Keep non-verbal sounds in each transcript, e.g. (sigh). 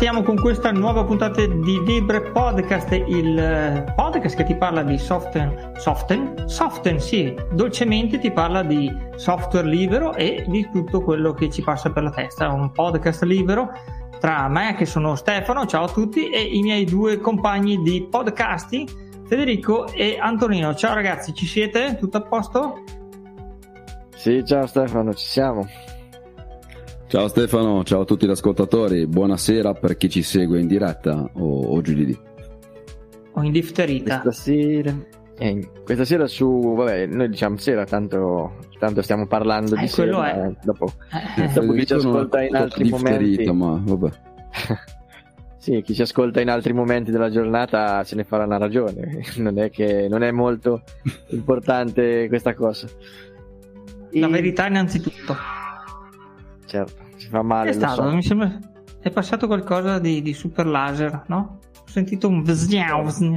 partiamo con questa nuova puntata di Libre Podcast, il eh, podcast che ti parla di software, soften, soften, sì, dolcemente ti parla di software libero e di tutto quello che ci passa per la testa. Un podcast libero tra me, che sono Stefano, ciao a tutti, e i miei due compagni di podcasting, Federico e Antonino. Ciao ragazzi, ci siete? Tutto a posto? Sì, ciao Stefano, ci siamo. Ciao Stefano, ciao a tutti gli ascoltatori, buonasera per chi ci segue in diretta o, o giù di. O in difterita. Questa sera, eh, questa sera su, vabbè, noi diciamo sera, tanto, tanto stiamo parlando eh, di sera, è. dopo, eh. dopo chi ci ascolta in altri momenti... Ma, vabbè. (laughs) sì, chi ci ascolta in altri momenti della giornata se ne farà una ragione, (laughs) non è che non è molto (laughs) importante questa cosa. La verità innanzitutto certo, ci fa male. È stato, so. mi sembra. È passato qualcosa di, di super laser, no? Ho sentito un vzgnauzn.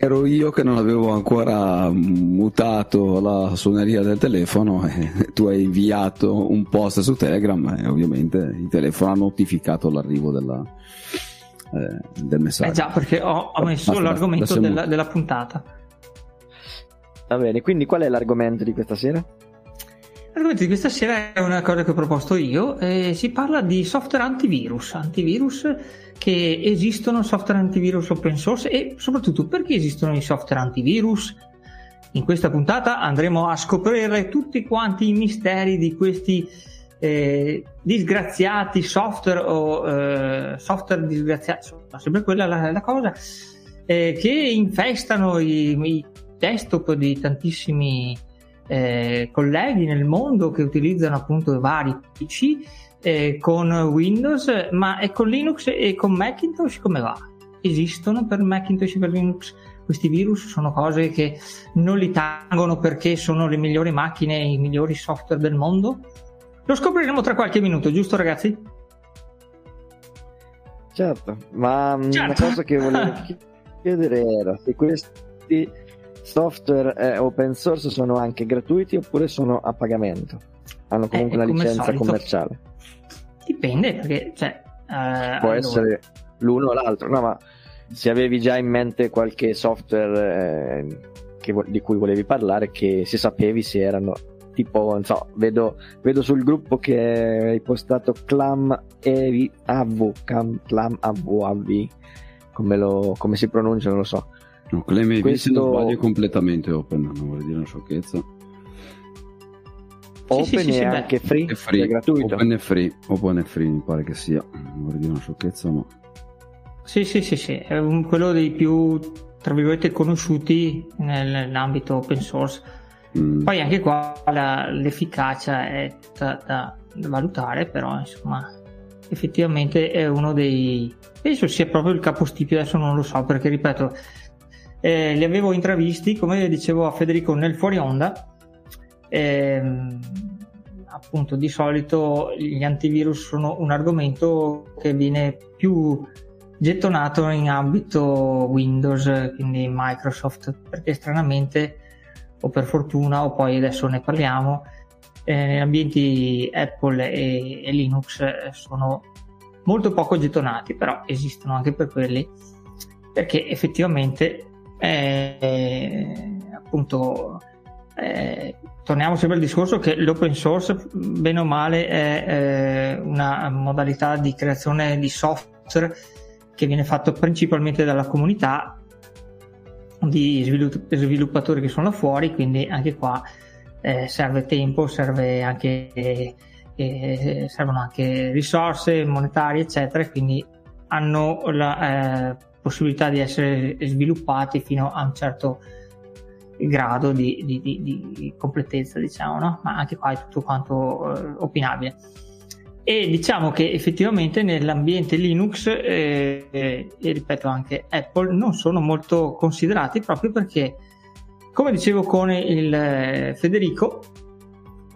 Ero io che non avevo ancora mutato la suoneria del telefono e (laughs) tu hai inviato un post su Telegram e ovviamente il telefono ha notificato l'arrivo della, eh, del messaggio. Eh già, perché ho, ho messo basta, l'argomento basta, della, della puntata. Va bene, quindi qual è l'argomento di questa sera? L'argomento di questa sera è una cosa che ho proposto io, eh, si parla di software antivirus, antivirus che esistono, software antivirus open source e soprattutto perché esistono i software antivirus. In questa puntata andremo a scoprire tutti quanti i misteri di questi eh, disgraziati software o eh, software disgraziati, insomma, sempre quella la, la cosa, eh, che infestano i, i desktop di tantissimi eh, colleghi nel mondo che utilizzano appunto vari PC eh, con Windows, ma è con Linux e con Macintosh come va? Esistono per Macintosh e per Linux questi virus? Sono cose che non li tangono perché sono le migliori macchine e i migliori software del mondo? Lo scopriremo tra qualche minuto, giusto ragazzi? Certo, ma mm, certo. una cosa che volevo (laughs) chiedere era se questi software eh, open source sono anche gratuiti oppure sono a pagamento? Hanno comunque eh, una licenza solito. commerciale? Dipende, perché cioè, uh, può allora. essere l'uno o l'altro, no, ma se avevi già in mente qualche software eh, vo- di cui volevi parlare, che se sapevi se erano tipo, non so, vedo, vedo sul gruppo che hai postato Clam Evi AV, Clam, Clam AV, come, lo, come si pronuncia, non lo so No, Claim Questo... non sbaglio completamente open, non vorrei dire una sciocchezza. Open sì, sì, sì, è anche free, è free, è gratuito. Open è free, open è free mi pare che sia, non vorrei dire una sciocchezza ma... Sì, sì, sì, sì, è un, quello dei più, tra virgolette, conosciuti nell'ambito open source. Mm. Poi anche qua la, l'efficacia è da, da, da valutare, però insomma effettivamente è uno dei... penso sia proprio il capostipite, adesso non lo so perché ripeto eh, li avevo intravisti, come dicevo a Federico nel fuori onda. Ehm, appunto, di solito gli antivirus sono un argomento che viene più gettonato in ambito Windows, quindi Microsoft, perché stranamente, o per fortuna, o poi adesso ne parliamo, eh, ambienti Apple e, e Linux eh, sono molto poco gettonati, però esistono anche per quelli, perché effettivamente eh, appunto eh, torniamo sempre al discorso che l'open source bene o male è eh, una modalità di creazione di software che viene fatto principalmente dalla comunità di sviluppatori che sono fuori quindi anche qua eh, serve tempo serve anche eh, servono anche risorse monetarie eccetera quindi hanno la eh, possibilità di essere sviluppati fino a un certo grado di, di, di, di completezza, diciamo, no? ma anche qua è tutto quanto eh, opinabile. E diciamo che effettivamente nell'ambiente Linux eh, e ripeto anche Apple non sono molto considerati proprio perché, come dicevo con il eh, Federico,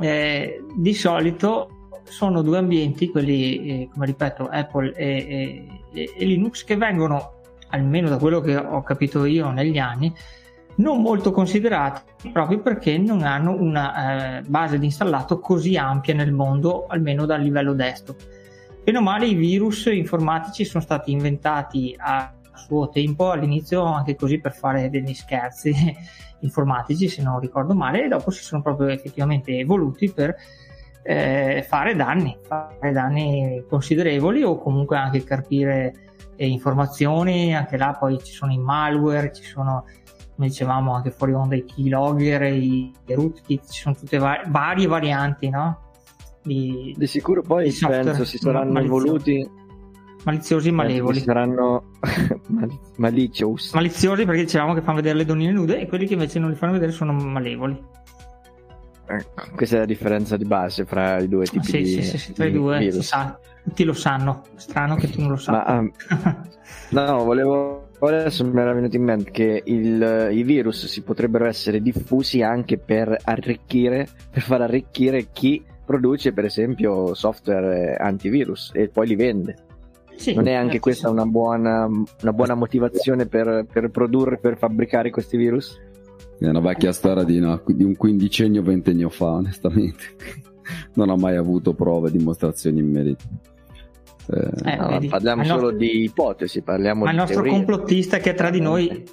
eh, di solito sono due ambienti, quelli come ripeto Apple e, e, e Linux, che vengono almeno da quello che ho capito io negli anni, non molto considerati proprio perché non hanno una eh, base di installato così ampia nel mondo, almeno dal livello desktop. Meno male i virus informatici sono stati inventati a suo tempo all'inizio anche così per fare degli scherzi (laughs) informatici se non ricordo male e dopo si sono proprio effettivamente evoluti per eh, fare danni, fare danni considerevoli o comunque anche carpire informazioni, anche là poi ci sono i malware, ci sono come dicevamo anche fuori onda i keylogger, i, i rootkit, ci sono tutte var- varie varianti no? di, di sicuro poi di penso si saranno maliziosi. evoluti maliziosi e malevoli saranno (laughs) maliziosi maliziosi perché dicevamo che fanno vedere le donnine nude e quelli che invece non li fanno vedere sono malevoli Ecco, questa è la differenza di base fra i due tipi sì, di Sì, sì, sì, tra i due virus. si sa, tutti lo sanno, strano che tu non lo sappia. um, (laughs) no, volevo adesso mi era venuto in mente che il, i virus si potrebbero essere diffusi anche per arricchire, per far arricchire chi produce per esempio software antivirus e poi li vende. Sì, non è anche questa una buona, una buona motivazione per, per produrre, per fabbricare questi virus? È una vecchia storia di, una, di un quindicennio, ventennio fa, onestamente. (laughs) non ho mai avuto prove, dimostrazioni in merito. Eh, eh, no, parliamo solo nostro... di ipotesi, parliamo Ma di il nostro teorie. complottista che è tra di noi,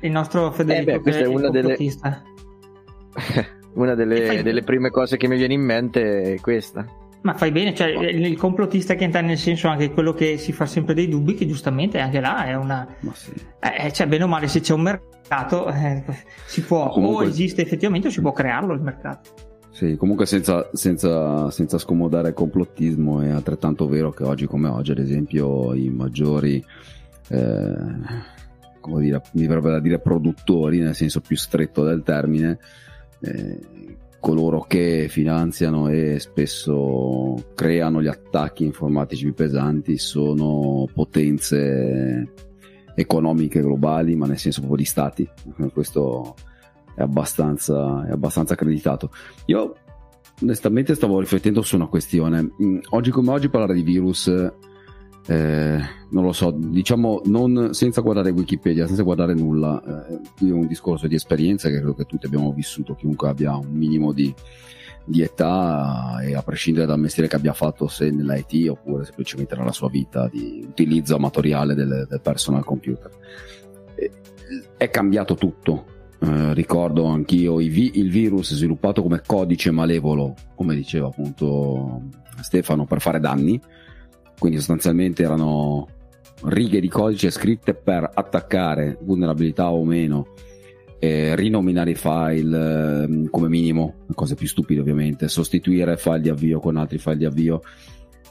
il nostro Federico, eh beh, questa è, è una delle... (laughs) una delle, fai... delle prime cose che mi viene in mente è questa. Ma fai bene, cioè il complottista che entra nel senso anche quello che si fa sempre dei dubbi, che giustamente anche là è una... Sì. Eh, cioè bene o male se c'è un mercato eh, si può, comunque... o esiste effettivamente o si può crearlo il mercato. Sì, comunque senza, senza, senza scomodare il complottismo è altrettanto vero che oggi come oggi ad esempio i maggiori... Eh, come dire, mi verrebbe da dire produttori nel senso più stretto del termine eh, coloro che finanziano e spesso creano gli attacchi informatici più pesanti sono potenze economiche globali, ma nel senso proprio di stati. Questo è abbastanza, è abbastanza accreditato. Io onestamente stavo riflettendo su una questione. Mm, oggi come oggi parlare di virus eh, non lo so, diciamo non, senza guardare Wikipedia, senza guardare nulla, eh, qui è un discorso di esperienza che credo che tutti abbiamo vissuto, chiunque abbia un minimo di, di età e a prescindere dal mestiere che abbia fatto, se nell'IT oppure semplicemente nella sua vita di utilizzo amatoriale del, del personal computer. Eh, è cambiato tutto. Eh, ricordo anch'io vi- il virus sviluppato come codice malevolo, come diceva appunto Stefano, per fare danni. Quindi sostanzialmente erano righe di codice scritte per attaccare vulnerabilità o meno eh, rinominare i file eh, come minimo cose più stupide ovviamente sostituire file di avvio con altri file di avvio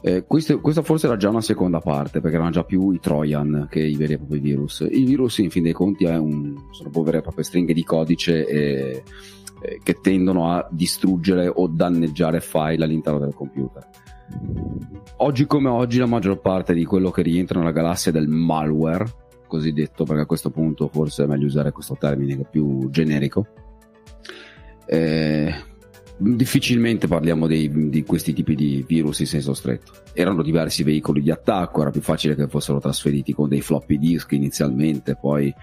eh, questo, questa forse era già una seconda parte perché erano già più i trojan che i veri e propri virus. Il virus in fin dei conti un, sono proprio vere e proprie stringhe di codice e, eh, che tendono a distruggere o danneggiare file all'interno del computer. Oggi come oggi la maggior parte di quello che rientra nella galassia del malware, cosiddetto, perché a questo punto forse è meglio usare questo termine che è più generico, eh, difficilmente parliamo dei, di questi tipi di virus in senso stretto. Erano diversi veicoli di attacco, era più facile che fossero trasferiti con dei floppy disk inizialmente, poi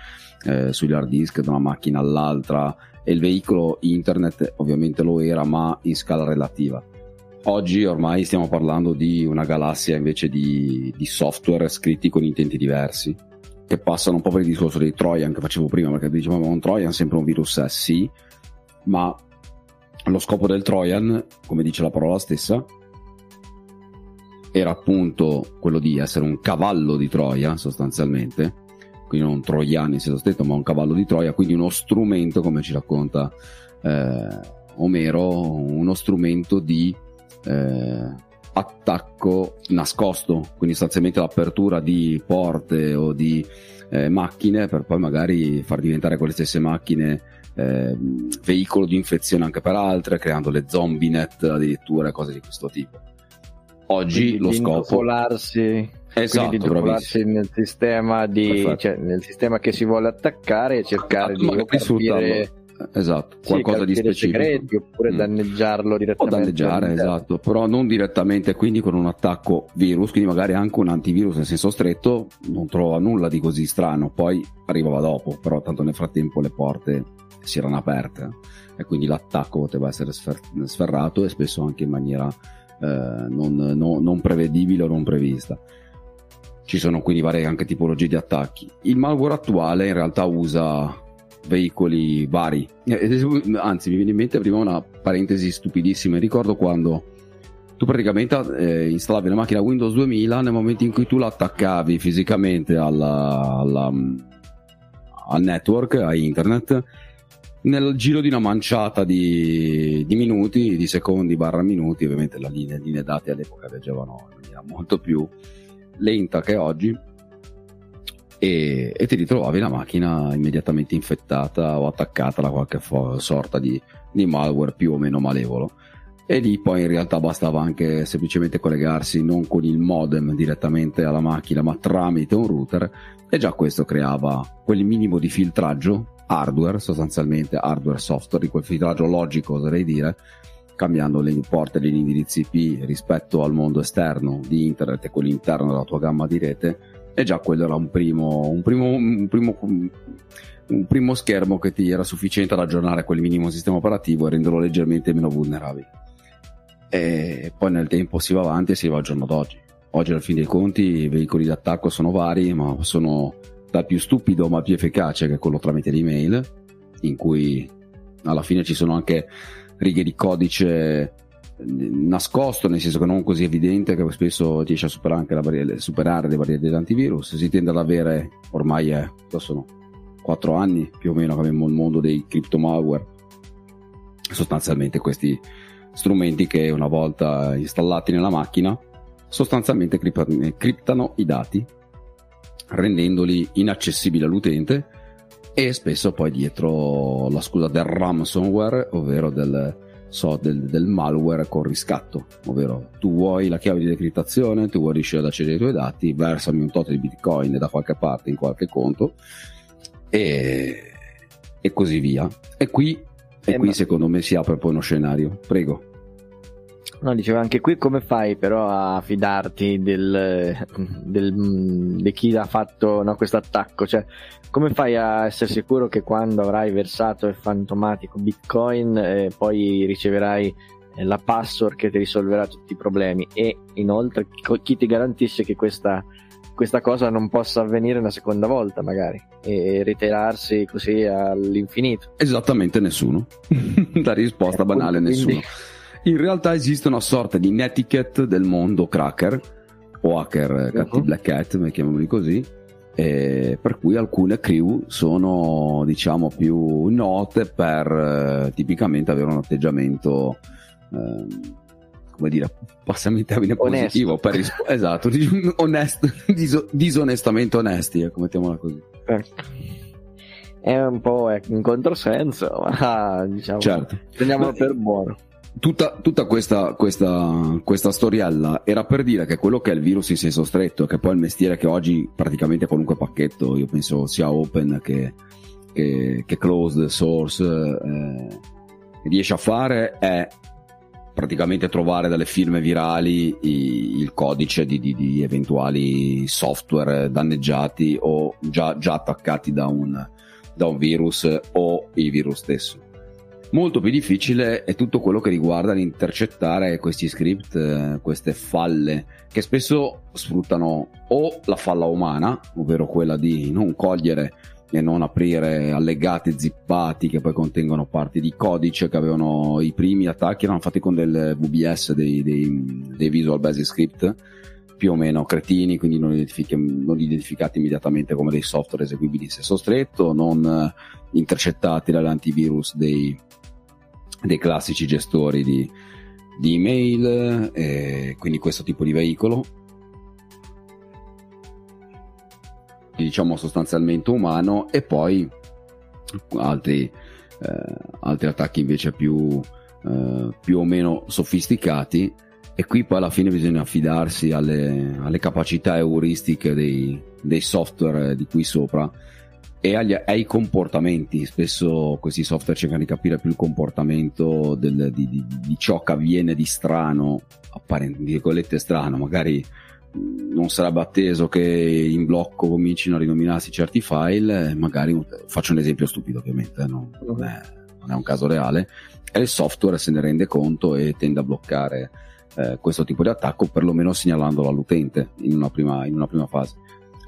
eh, sugli hard disk da una macchina all'altra e il veicolo internet ovviamente lo era ma in scala relativa Oggi ormai stiamo parlando di una galassia invece di, di software scritti con intenti diversi, che passano un po' per il discorso dei Trojan che facevo prima, perché dicevamo un Trojan è sempre un virus, eh, sì, ma lo scopo del Trojan, come dice la parola stessa, era appunto quello di essere un cavallo di Troia sostanzialmente, quindi non troiani in senso stretto, ma un cavallo di Troia, quindi uno strumento, come ci racconta eh, Omero, uno strumento di eh, attacco nascosto, quindi sostanzialmente l'apertura di porte o di eh, macchine per poi magari far diventare quelle stesse macchine eh, veicolo di infezione anche per altre, creando le zombie net addirittura, cose di questo tipo. Oggi quindi lo scopo è esatto, di nel sistema, di, cioè, nel sistema che si vuole attaccare e cercare ah, di capire esatto, qualcosa sì, di specifico. Segreti, oppure mm. danneggiarlo direttamente. O danneggiare, esatto, però non direttamente quindi con un attacco virus, quindi magari anche un antivirus nel senso stretto non trova nulla di così strano, poi arrivava dopo, però tanto nel frattempo le porte si erano aperte e quindi l'attacco poteva essere sfer- sferrato e spesso anche in maniera eh, non, no, non prevedibile o non prevista. Ci sono quindi varie anche tipologie di attacchi. Il malware attuale in realtà usa veicoli vari. Eh, anzi, mi viene in mente prima una parentesi stupidissima. Ricordo quando tu praticamente eh, installavi una macchina Windows 2000 nel momento in cui tu la attaccavi fisicamente alla, alla, al network, a internet, nel giro di una manciata di, di minuti, di secondi barra minuti, ovviamente le linee, dati all'epoca viaggiavano in maniera molto più lenta che oggi e, e, ti ritrovavi la macchina immediatamente infettata o attaccata da qualche fo- sorta di, di, malware più o meno malevolo. E lì poi in realtà bastava anche semplicemente collegarsi non con il modem direttamente alla macchina, ma tramite un router, e già questo creava quel minimo di filtraggio hardware, sostanzialmente hardware software, di quel filtraggio logico oserei dire, cambiando le porte e gli indirizzi IP rispetto al mondo esterno di internet e quello interno della tua gamma di rete e già quello era un primo, un primo, un primo, un primo schermo che ti era sufficiente ad aggiornare quel minimo sistema operativo e renderlo leggermente meno vulnerabile. E poi nel tempo si va avanti e si va al giorno d'oggi. Oggi, al fin dei conti, i veicoli d'attacco sono vari, ma sono dal più stupido ma più efficace, che è quello tramite l'email, in cui alla fine ci sono anche righe di codice nascosto, nel senso che non così evidente, che spesso riesce a superare anche la barriera, superare le barriere dell'antivirus. Si tende ad avere, ormai è, sono 4 anni più o meno che abbiamo il mondo dei crypto malware, sostanzialmente questi strumenti che una volta installati nella macchina sostanzialmente criptano i dati rendendoli inaccessibili all'utente e spesso poi dietro la scusa del ransomware ovvero del, so, del, del, malware con riscatto, ovvero tu vuoi la chiave di decriptazione, tu vuoi riuscire ad accedere ai tuoi dati, versami un tot di bitcoin da qualche parte in qualche conto e, e così via. E qui, e eh, qui ma... secondo me si apre poi uno scenario. Prego. No, diceva anche qui come fai però a fidarti del, del, di chi ha fatto no, questo attacco? Cioè, come fai a essere sicuro che quando avrai versato il fantomatico bitcoin eh, poi riceverai eh, la password che ti risolverà tutti i problemi? E inoltre chi ti garantisce che questa, questa cosa non possa avvenire una seconda volta magari e ritirarsi così all'infinito? Esattamente nessuno. (laughs) La risposta eh, banale, nessuno in realtà esiste una sorta di netiquette del mondo cracker o hacker uh-huh. black hat, chiamiamoli così, eh, per cui alcune crew sono diciamo più note per eh, tipicamente avere un atteggiamento eh, come dire passami il termine positivo per ris- (laughs) esatto onesto, dis- disonestamente onesti ecco mettiamola così ecco. è un po' un controsenso ma diciamo certo. teniamolo per buono tutta, tutta questa, questa, questa, storiella era per dire che quello che è il virus in senso stretto, che poi è il mestiere che oggi praticamente qualunque pacchetto, io penso sia open che, che, che closed source, eh, riesce a fare è praticamente trovare dalle firme virali i, il codice di, di, di, eventuali software danneggiati o già, già attaccati da un, da un virus o il virus stesso Molto più difficile è tutto quello che riguarda l'intercettare questi script, eh, queste falle, che spesso sfruttano o la falla umana, ovvero quella di non cogliere e non aprire allegati zippati che poi contengono parti di codice che avevano i primi attacchi erano fatti con del VBS dei, dei, dei Visual Basic Script più o meno cretini quindi non, non identificati immediatamente come dei software eseguibili in senso stretto non intercettati dall'antivirus dei, dei classici gestori di, di email, eh, quindi questo tipo di veicolo, diciamo sostanzialmente umano, e poi altri, eh, altri attacchi invece più, eh, più o meno sofisticati. E qui poi alla fine bisogna affidarsi alle, alle capacità euristiche dei, dei software di qui sopra e agli, ai comportamenti. Spesso questi software cercano di capire più il comportamento del, di, di, di, ciò che avviene di strano, apparentemente strano, magari non sarebbe atteso che in blocco comincino a rinominarsi certi file, magari faccio un esempio stupido ovviamente, eh, non, non, è, non, è, un caso reale, e il software se ne rende conto e tende a bloccare eh, questo tipo di attacco, perlomeno segnalandolo all'utente in una prima, in una prima fase.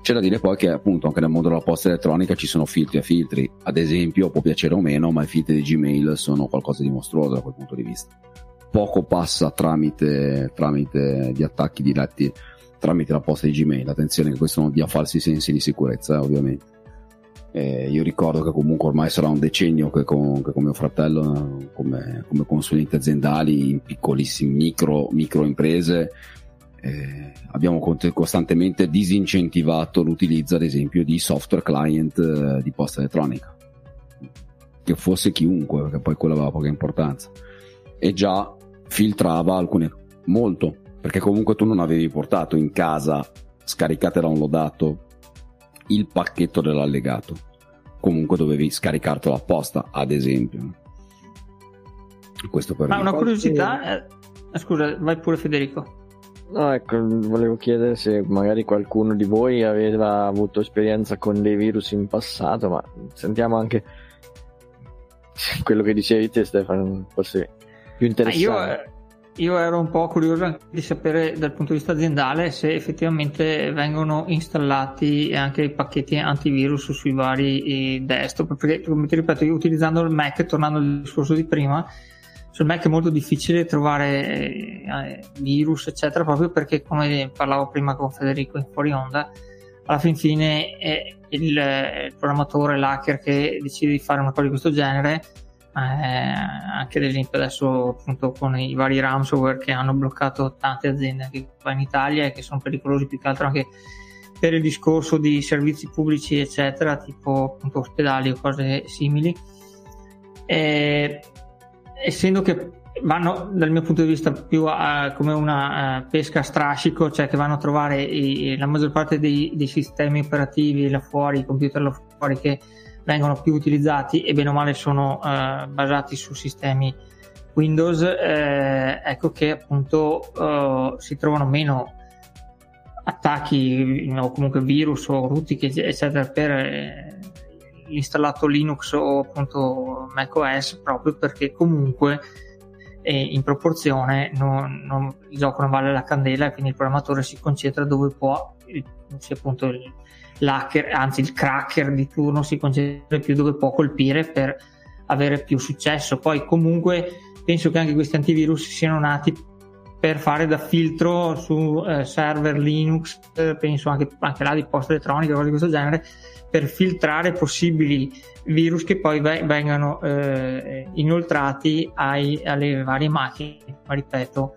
C'è da dire poi che appunto anche nel mondo della posta elettronica ci sono filtri e filtri, ad esempio può piacere o meno, ma i filtri di Gmail sono qualcosa di mostruoso da quel punto di vista. Poco passa tramite, tramite gli attacchi diretti tramite la posta di Gmail. Attenzione che questo non dia falsi sensi di sicurezza, eh, ovviamente. Eh, io ricordo che comunque ormai sarà un decennio che con, che con mio fratello, come, come, consulenti aziendali in piccolissime micro, micro imprese, eh, abbiamo costantemente disincentivato l'utilizzo, ad esempio, di software client eh, di posta elettronica. Che fosse chiunque, perché poi quello aveva poca importanza. E già filtrava alcune, molto, perché comunque tu non avevi portato in casa scaricato e downloadato il pacchetto dell'allegato comunque dovevi scaricartelo apposta ad esempio questo per ma una curiosità eh, scusa vai pure Federico No, ecco, volevo chiedere se magari qualcuno di voi aveva avuto esperienza con dei virus in passato, ma sentiamo anche quello che dicevi te, Stefano, forse più interessante. Io, eh, io ero un po' curioso di sapere dal punto di vista aziendale se effettivamente vengono installati anche i pacchetti antivirus sui vari eh, desktop, perché come ti ripeto, io utilizzando il Mac, tornando al discorso di prima, sul Mac è molto difficile trovare eh, virus, eccetera, proprio perché come parlavo prima con Federico in fuori onda, alla fin fine è il, il programmatore, l'hacker che decide di fare una cosa di questo genere eh, anche ad esempio adesso appunto con i vari ransomware che hanno bloccato tante aziende anche qua in Italia e che sono pericolosi più che altro anche per il discorso di servizi pubblici eccetera tipo appunto ospedali o cose simili. Eh, essendo che vanno dal mio punto di vista più a, come una uh, pesca a strascico cioè che vanno a trovare i, la maggior parte dei, dei sistemi operativi là fuori i computer là fuori che vengono più utilizzati e bene o male sono eh, basati su sistemi Windows, eh, ecco che appunto eh, si trovano meno attacchi o comunque virus o rutiche eccetera per l'installato Linux o appunto macOS proprio perché comunque eh, in proporzione non, non, il gioco non vale la candela e quindi il programmatore si concentra dove può sia appunto il, l'hacker, anzi il cracker di turno si concentra più dove può colpire per avere più successo. Poi comunque penso che anche questi antivirus siano nati per fare da filtro su eh, server Linux, eh, penso anche, anche, là di posta elettronica, cose di questo genere, per filtrare possibili virus che poi v- vengano eh, inoltrati ai, alle varie macchine, ma ripeto,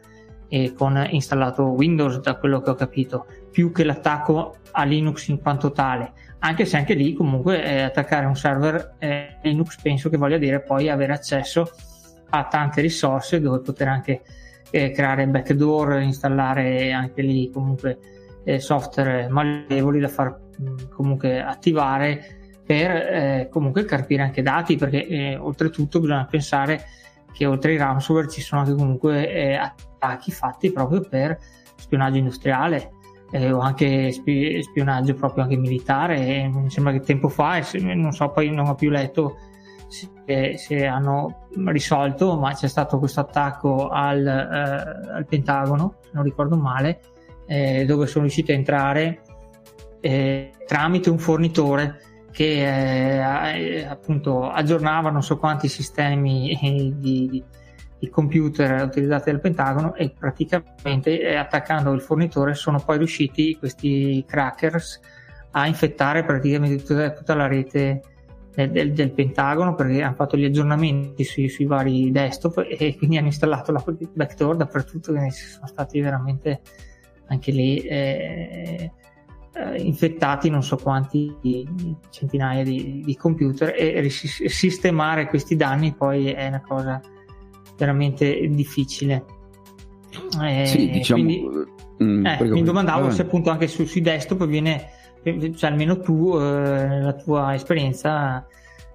con installato Windows da quello che ho capito, più che l'attacco a Linux in quanto tale, anche se anche lì comunque eh, attaccare un server eh, Linux penso che voglia dire poi avere accesso a tante risorse dove poter anche eh, creare backdoor, installare anche lì comunque eh, software malevoli da far mh, comunque attivare per eh, comunque carpire anche dati perché eh, oltretutto bisogna pensare che oltre ai ransomware ci sono anche comunque attacchi fatti proprio per spionaggio industriale eh, o anche spionaggio proprio anche militare. mi sembra che tempo fa, non so, poi non ho più letto se, se hanno risolto, ma c'è stato questo attacco al, eh, al Pentagono, se non ricordo male, eh, dove sono riusciti a entrare eh, tramite un fornitore che eh, appunto aggiornava non so quanti sistemi di, di i computer utilizzati dal Pentagono e praticamente eh, attaccando il fornitore sono poi riusciti questi crackers a infettare praticamente tutta, tutta la rete del, del, del, Pentagono perché hanno fatto gli aggiornamenti sui, sui, vari desktop e (laughs) quindi hanno installato la backdoor dappertutto quindi sono stati veramente anche lì eh, eh, infettati non so quanti centinaia di, di computer e sistemare questi danni poi è una cosa veramente difficile. Eh, sì, diciamo, quindi, mm, eh, mi domandavo se appunto anche su, sui desktop viene cioè almeno tu, eh, nella tua esperienza,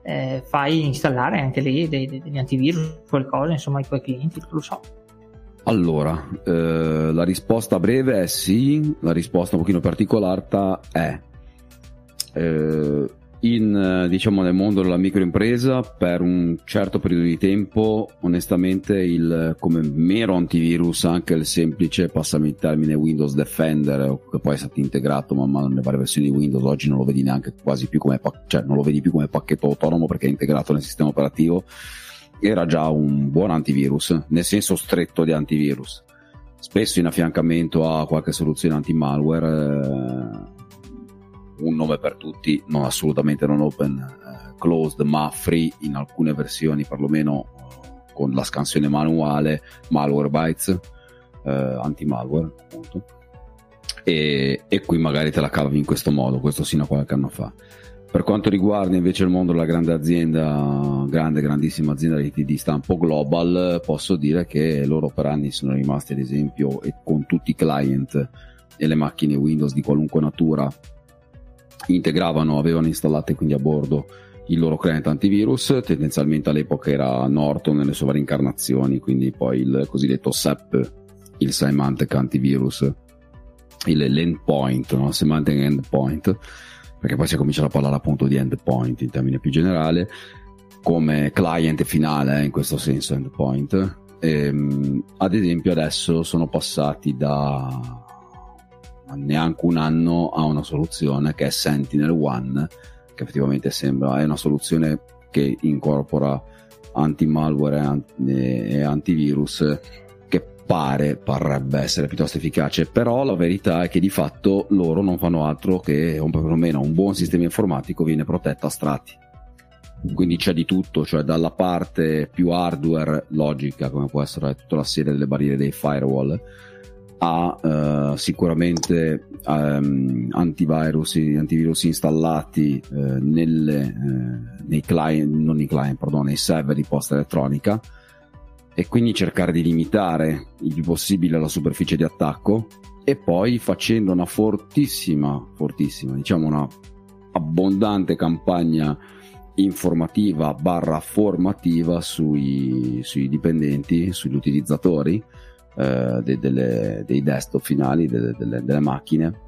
eh, fai installare anche lì dei, dei, degli antivirus, qualcosa, insomma, ai tuoi clienti, lo so. Allora, eh, la risposta breve è sì, la risposta un pochino particolare è eh, in, diciamo, nel mondo della microimpresa per un certo periodo di tempo. Onestamente il, come mero antivirus anche il semplice passami il termine Windows Defender che poi è stato integrato man mano nelle varie versioni di Windows oggi non lo vedi neanche quasi più come cioè non lo vedi più come pacchetto autonomo perché è integrato nel sistema operativo era già un buon antivirus nel senso stretto di antivirus. Spesso in affiancamento a qualche soluzione anti-malware eh, un nome per tutti, non assolutamente non open eh, closed, ma free in alcune versioni, perlomeno eh, con la scansione manuale, Malwarebytes, eh, anti-malware, appunto. E, e, qui magari te la cavi in questo modo, questo sino a qualche anno fa. Per quanto riguarda invece il mondo della grande azienda, grande, grandissima azienda di, di stampo global, posso dire che loro per anni sono rimasti, ad esempio, e con tutti i client e le macchine Windows di qualunque natura integravano, avevano installate quindi a bordo il loro client antivirus, tendenzialmente all'epoca era Norton nelle sue varie incarnazioni, quindi poi il cosiddetto SEP, il Semantic Antivirus, il, l'endpoint, no? Semantic Endpoint, perché poi si è cominciato a parlare appunto di endpoint in termini più generale, come client finale eh, in questo senso endpoint. E, ehm, ad esempio adesso sono passati da neanche un anno a una soluzione che è Sentinel One, che effettivamente sembra è una soluzione che incorpora anti-malware e antivirus che pare, parrebbe essere piuttosto efficace, però la verità è che di fatto loro non fanno altro che, o perlomeno un buon sistema informatico viene protetto a strati. Quindi c'è di tutto, cioè dalla parte più hardware logica, come può essere tutta la serie delle barriere dei firewall, ha uh, sicuramente um, antivirus, antivirus installati uh, nelle, uh, nei client, non nei client, pardon, nei server di posta elettronica e quindi cercare di limitare il più possibile la superficie di attacco e poi facendo una fortissima, fortissima, diciamo una abbondante campagna informativa barra formativa sui, sui dipendenti, sugli utilizzatori eh, de, delle, dei desktop finali delle, delle, delle macchine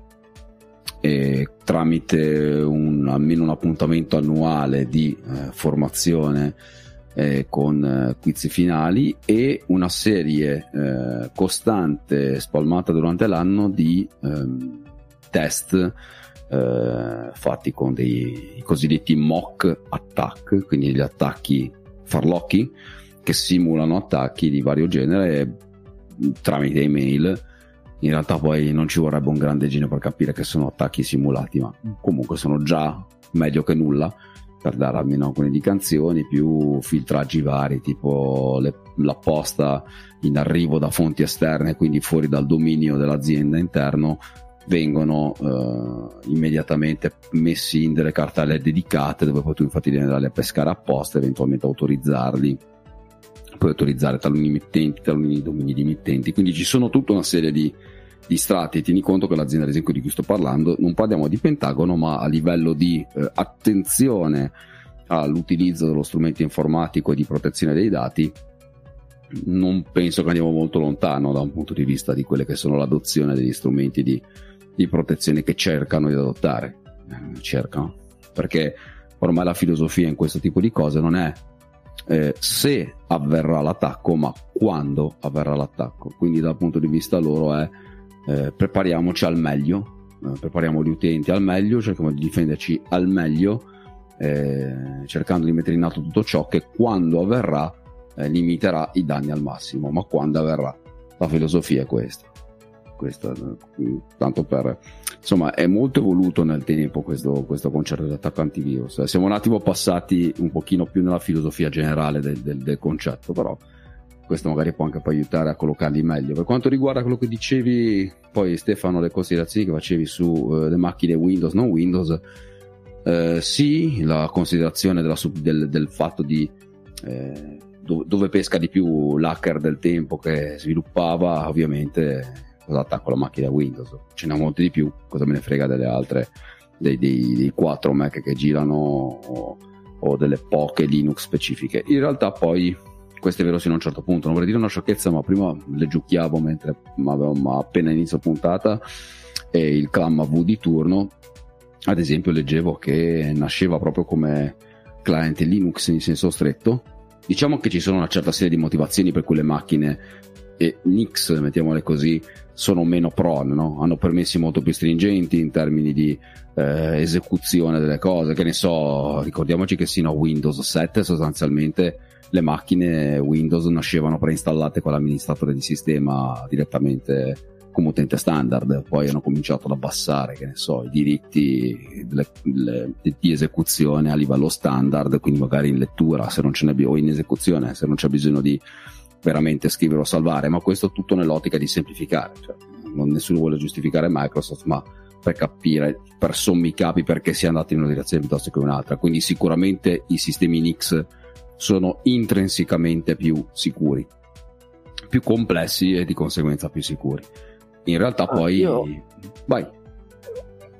e tramite un, almeno un appuntamento annuale di eh, formazione eh, con eh, quiz finali e una serie eh, costante spalmata durante l'anno di ehm, test eh, fatti con dei cosiddetti mock attack, quindi gli attacchi farlocchi che simulano attacchi di vario genere tramite email. In realtà poi non ci vorrebbe un grande genio per capire che sono attacchi simulati ma comunque sono già meglio che nulla per dare almeno alcune indicazioni più filtraggi vari tipo le, la posta in arrivo da fonti esterne quindi fuori dal dominio dell'azienda interno vengono eh, immediatamente messi in delle cartelle dedicate dove poi tu infatti devi andare a pescare apposta eventualmente autorizzarli puoi autorizzare taluni emittenti, taluni domini di emittenti, quindi ci sono tutta una serie di, di strati. Tieni conto che l'azienda, ad esempio, di cui sto parlando, non parliamo di Pentagono, ma a livello di eh, attenzione all'utilizzo dello strumento informatico e di protezione dei dati, non penso che andiamo molto lontano da un punto di vista di quelle che sono l'adozione degli strumenti di, di protezione che cercano di adottare. Eh, cercano. Perché ormai la filosofia in questo tipo di cose non è eh, se avverrà l'attacco, ma quando avverrà l'attacco. Quindi dal punto di vista loro è eh, prepariamoci al meglio, eh, prepariamo gli utenti al meglio, cerchiamo di difenderci al meglio, eh, cercando di mettere in atto tutto ciò che quando avverrà eh, limiterà i danni al massimo, ma quando avverrà. La filosofia è questa. Questo, tanto per insomma è molto evoluto nel tempo questo, questo concetto di attacco antivirus. Siamo un attimo passati un pochino più nella filosofia generale del, del, del concetto però questo magari può anche poi aiutare a collocarli meglio. Per quanto riguarda quello che dicevi poi Stefano le considerazioni che facevi sulle uh, macchine Windows non Windows uh, sì la considerazione della, del, del, fatto di eh, dove pesca di più l'hacker del tempo che sviluppava ovviamente cosa attacco la macchina Windows, ce n'è molti di più, cosa me ne frega delle altre dei, dei, dei 4 Mac che girano o, o delle poche Linux specifiche. In realtà poi questo è vero sino a un certo punto. Non vorrei dire una sciocchezza, ma prima le giochiavo mentre avevamo appena inizio puntata e il clam AV di turno, ad esempio, leggevo che nasceva proprio come client Linux in senso stretto. Diciamo che ci sono una certa serie di motivazioni per cui le macchine e Nix, mettiamole così, sono meno prone, no? hanno permessi molto più stringenti in termini di eh, esecuzione delle cose. Che ne so, ricordiamoci che sino a Windows 7 sostanzialmente le macchine Windows nascevano preinstallate con l'amministratore di sistema direttamente come utente standard, poi hanno cominciato ad abbassare, che ne so, i diritti le, le, di esecuzione a livello standard, quindi magari in lettura se non ce n'è o in esecuzione se non c'è bisogno di veramente scrivere o salvare, ma questo tutto nell'ottica di semplificare, cioè, non nessuno vuole giustificare Microsoft, ma per capire per sommi capi perché si è andato in una direzione piuttosto che un'altra, quindi sicuramente i sistemi Nix sono intrinsecamente più sicuri, più complessi e di conseguenza più sicuri. In realtà ah, poi... Io... Vai.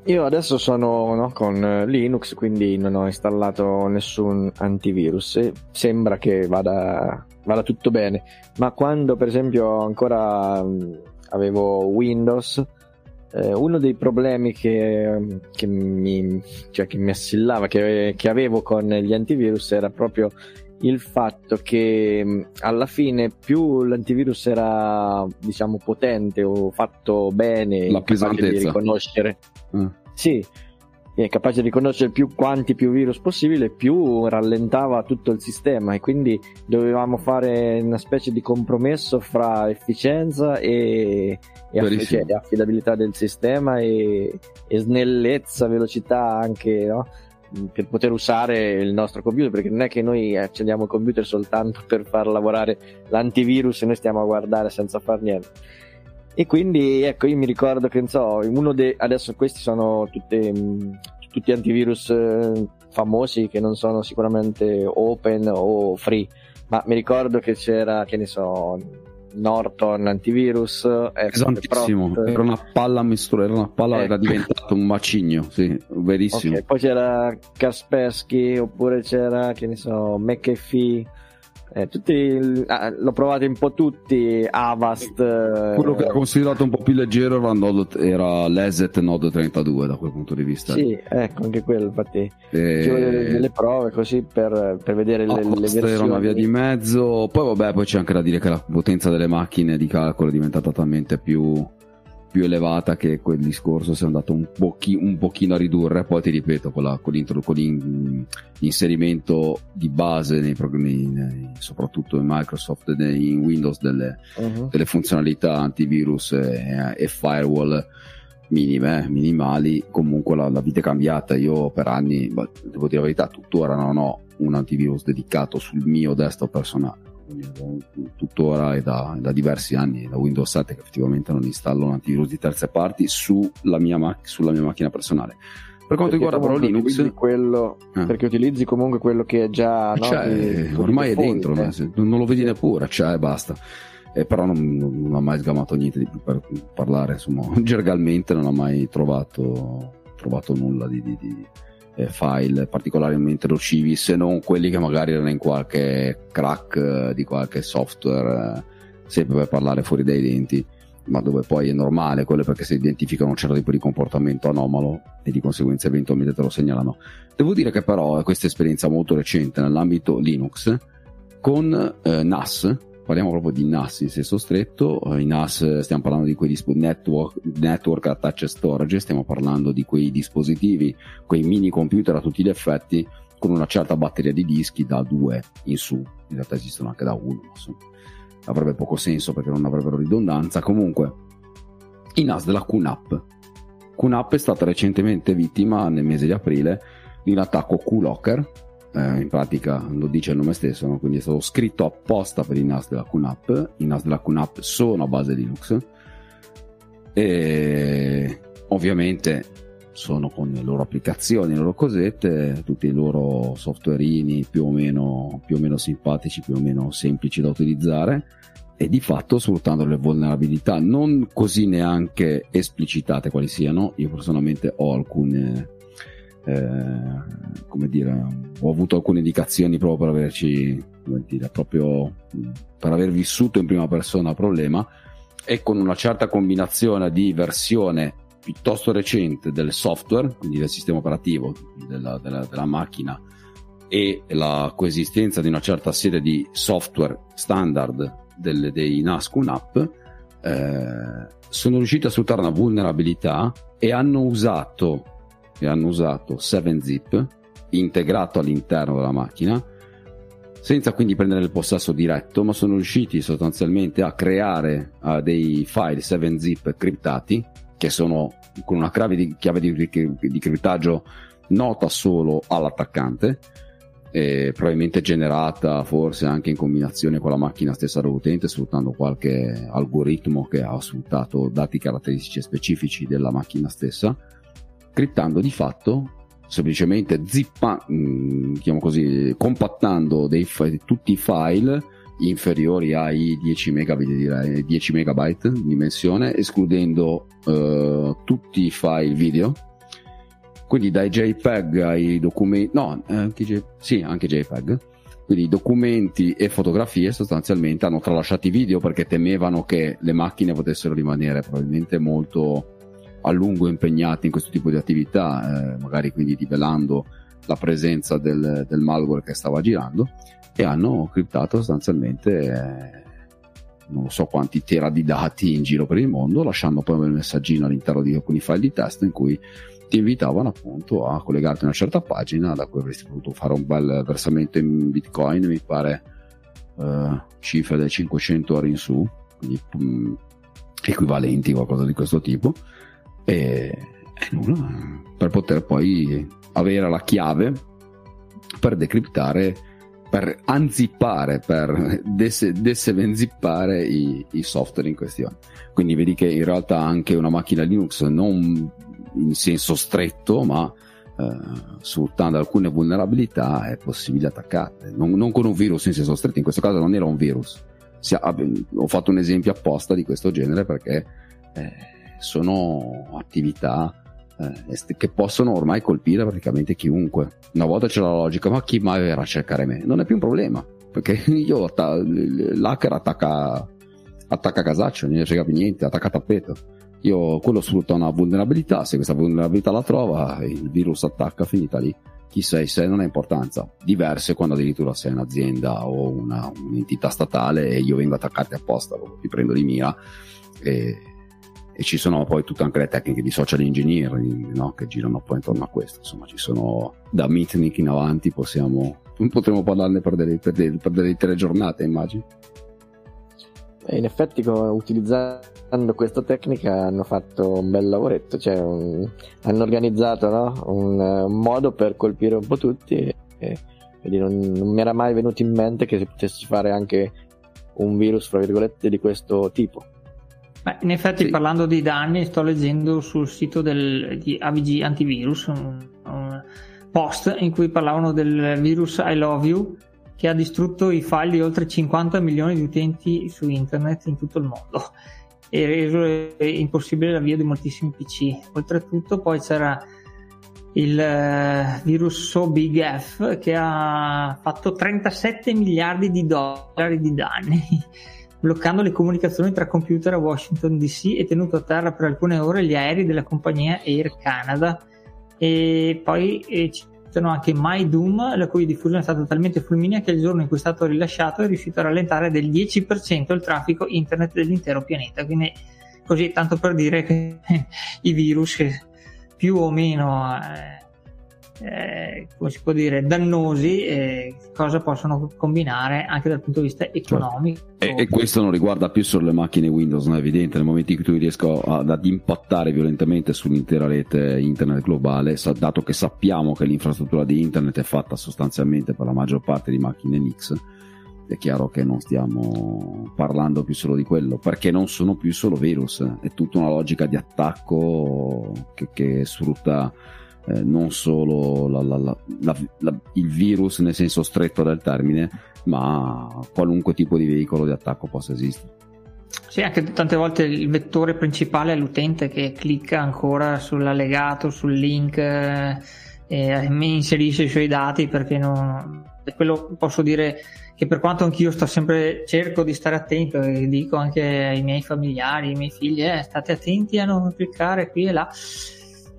Io adesso sono no, con Linux, quindi non ho installato nessun antivirus sembra che vada, vada tutto bene. Ma quando per esempio ancora avevo Windows, eh, uno dei problemi che, che, mi, cioè, che mi assillava, che, che avevo con gli antivirus era proprio il fatto che alla fine più l'antivirus era diciamo potente o fatto bene la capace di riconoscere mm. sì è capace di riconoscere più quanti più virus possibile più rallentava tutto il sistema e quindi dovevamo fare una specie di compromesso fra efficienza e, e cioè, affidabilità del sistema e, e snellezza velocità anche no? per poter usare il nostro computer perché non è che noi accendiamo il computer soltanto per far lavorare l'antivirus e noi stiamo a guardare senza far niente e quindi ecco io mi ricordo che so, uno dei adesso questi sono tutte, tutti antivirus eh, famosi che non sono sicuramente open o free ma mi ricordo che c'era che ne so Norton antivirus esatissimo era una palla mistura era una palla ecco. era diventato un macigno sì verissimo okay, poi c'era Kaspersky oppure c'era che ne so McAfee eh, tutti, ah, l'ho provato un po' tutti Avast quello che era considerato un po' più leggero era, Node, era l'Eset Node 32 da quel punto di vista. Sì ecco anche quello infatti. E... delle, delle prove così per, per vedere le, le versioni era una via di mezzo. Poi vabbè poi c'è anche da dire che la potenza delle macchine di calcolo è diventata talmente più più elevata che quel discorso si è andato un, pochi, un pochino a ridurre poi ti ripeto con, la, con, con l'inserimento di base nei programmi nei, soprattutto in Microsoft e in Windows delle, uh-huh. delle funzionalità antivirus e, e firewall minime, minimali comunque la, la, vita è cambiata io per anni devo dire la verità tuttora non ho un antivirus dedicato sul mio desktop personale tuttora è da, da, diversi anni, da Windows 7 che effettivamente non installo un antivirus di terze parti sulla mia, mac- sulla mia macchina personale. Per quanto riguarda però Linux, quello, eh. perché utilizzi comunque quello che è già no, cioè, di, ormai è dentro, eh. non lo vedi neppure, cioè basta. Eh, però non, non, ho mai sgamato niente di più per parlare, insomma, (laughs) gergalmente non ho mai trovato, trovato nulla di, di, di file particolarmente nocivi se non quelli che magari erano in qualche crack eh, di qualche software eh, sempre per parlare fuori dai denti. Ma dove poi è normale quello perché si identificano un certo tipo di comportamento anomalo e di conseguenza eventualmente te lo segnalano. Devo dire che però questa esperienza molto recente nell'ambito Linux con eh, NAS parliamo proprio di NAS in senso stretto, eh, in NAS stiamo parlando di quei dispositivi network, network attach storage, stiamo parlando di quei dispositivi, quei mini computer a tutti gli effetti con una certa batteria di dischi da 2 in su, in realtà esistono anche da 1, insomma avrebbe poco senso perché non avrebbero ridondanza, comunque i NAS della QNAP. QNAP è stata recentemente vittima nel mese di aprile di un attacco Q-Locker eh, in pratica lo dice il nome stesso, no? quindi è stato scritto apposta per i NAS della QNAP. I NAS della QNAP sono a base Linux e ovviamente sono con le loro applicazioni, le loro cosette, tutti i loro softwareini più o meno, più o meno simpatici, più o meno semplici da utilizzare e di fatto sfruttando le vulnerabilità non così neanche esplicitate quali siano. Io personalmente ho alcune eh, come dire, ho avuto alcune indicazioni proprio per averci, come dire, proprio per aver vissuto in prima persona il problema e con una certa combinazione di versione piuttosto recente del software, quindi del sistema operativo della, della, della macchina e la coesistenza di una certa serie di software standard delle, dei NASCUN app, eh, sono riusciti a sfruttare una vulnerabilità e hanno usato e hanno usato 7zip integrato all'interno della macchina senza quindi prendere il possesso diretto, ma sono riusciti sostanzialmente a creare uh, dei file 7zip criptati che sono con una chiave di, chiave di, di criptaggio nota solo all'attaccante probabilmente generata forse anche in combinazione con la macchina stessa dell'utente sfruttando qualche algoritmo che ha sfruttato dati caratteristici specifici della macchina stessa criptando di fatto semplicemente zippa, diciamo così, compattando dei, tutti i file inferiori ai 10 megabit, direi, 10 megabyte di dimensione, escludendo uh, tutti i file video. Quindi dai JPEG ai documenti, no, anche, J, sì, anche JPEG. Quindi documenti e fotografie sostanzialmente hanno tralasciato i video perché temevano che le macchine potessero rimanere probabilmente molto a lungo impegnati in questo tipo di attività, eh, magari quindi rivelando la presenza del, del, malware che stava girando e hanno criptato sostanzialmente eh, non so quanti tera di dati in giro per il mondo, lasciando poi un messaggino all'interno di alcuni file di test in cui ti invitavano appunto a collegarti a una certa pagina da cui avresti potuto fare un bel versamento in bitcoin, mi pare eh, cifre del 500 euro in su, quindi mh, mm, equivalenti qualcosa di questo tipo e, e nulla, per poter poi avere la chiave per decriptare, per unzippare, per desevenzippare i, i software in questione. Quindi vedi che in realtà anche una macchina Linux non in senso stretto, ma eh, sfruttando alcune vulnerabilità è possibile attaccarle. Non, non, con un virus in senso stretto, in questo caso non era un virus. Si, ho fatto un esempio apposta di questo genere perché eh, sono attività eh, che possono ormai colpire praticamente chiunque. Una volta c'era la logica, ma chi mai verrà a cercare me? Non è più un problema, perché (laughs) io l'hacker attacca, attacca casaccio, non gli frega più niente, attacca tappeto. Io quello sfrutta una vulnerabilità, se questa vulnerabilità la trova, il virus attacca, finita lì. Chi sei, se non ha importanza. Diverse quando addirittura sei un'azienda o una, un'entità statale e io vengo a attaccarti apposta, ti prendo di mira e e ci sono poi tutte anche le tecniche di social engineering no? che girano poi intorno a questo insomma ci sono da Mitnick in avanti possiamo potremmo parlarne per delle, per delle, per delle intere giornate immagino in effetti utilizzando questa tecnica hanno fatto un bel lavoretto cioè un, hanno organizzato no? un, un, modo per colpire un po' tutti e, e non, non mi era mai venuto in mente che si potesse fare anche un virus fra virgolette di questo tipo Beh, in effetti, sì. parlando di danni, sto leggendo sul sito del, di AVG Antivirus un, un, post in cui parlavano del virus I Love You che ha distrutto i file di oltre 50 milioni di utenti su internet in tutto il mondo e reso impossibile l'avvio di moltissimi PC. Oltretutto, poi c'era il uh, virus So Big F che ha fatto 37 miliardi di dollari di danni (laughs) bloccando le comunicazioni tra computer a Washington DC e tenuto a terra per alcune ore gli aerei della compagnia Air Canada. E poi eh, citano anche My Doom, la cui diffusione è stata talmente fulminea che il giorno in cui è stato rilasciato è riuscito a rallentare del 10% il traffico internet dell'intero pianeta. Quindi, così tanto per dire che (laughs) i virus più o meno eh, eh, come si può dire, dannosi e cosa possono combinare anche dal punto di vista certo. economico. E, e, questo non riguarda più solo le macchine Windows, non è evidente, nel momento in cui tu riesco ad, ad impattare violentemente sull'intera rete internet globale, dato che sappiamo che l'infrastruttura di internet è fatta sostanzialmente per la maggior parte di macchine Nix, è chiaro che non stiamo parlando più solo di quello, perché non sono più solo virus, è tutta una logica di attacco che, che sfrutta eh, non solo la, la, la, il virus nel senso stretto del termine, ma qualunque tipo di veicolo di attacco possa esistere. Sì, anche tante volte il vettore principale è l'utente che clicca ancora sull'allegato, sul link, eh, e inserisce i suoi dati perché non, quello posso dire che per quanto anch'io sto sempre cerco di stare attento e dico anche ai miei familiari, ai miei figli, eh, state attenti a non cliccare qui e là.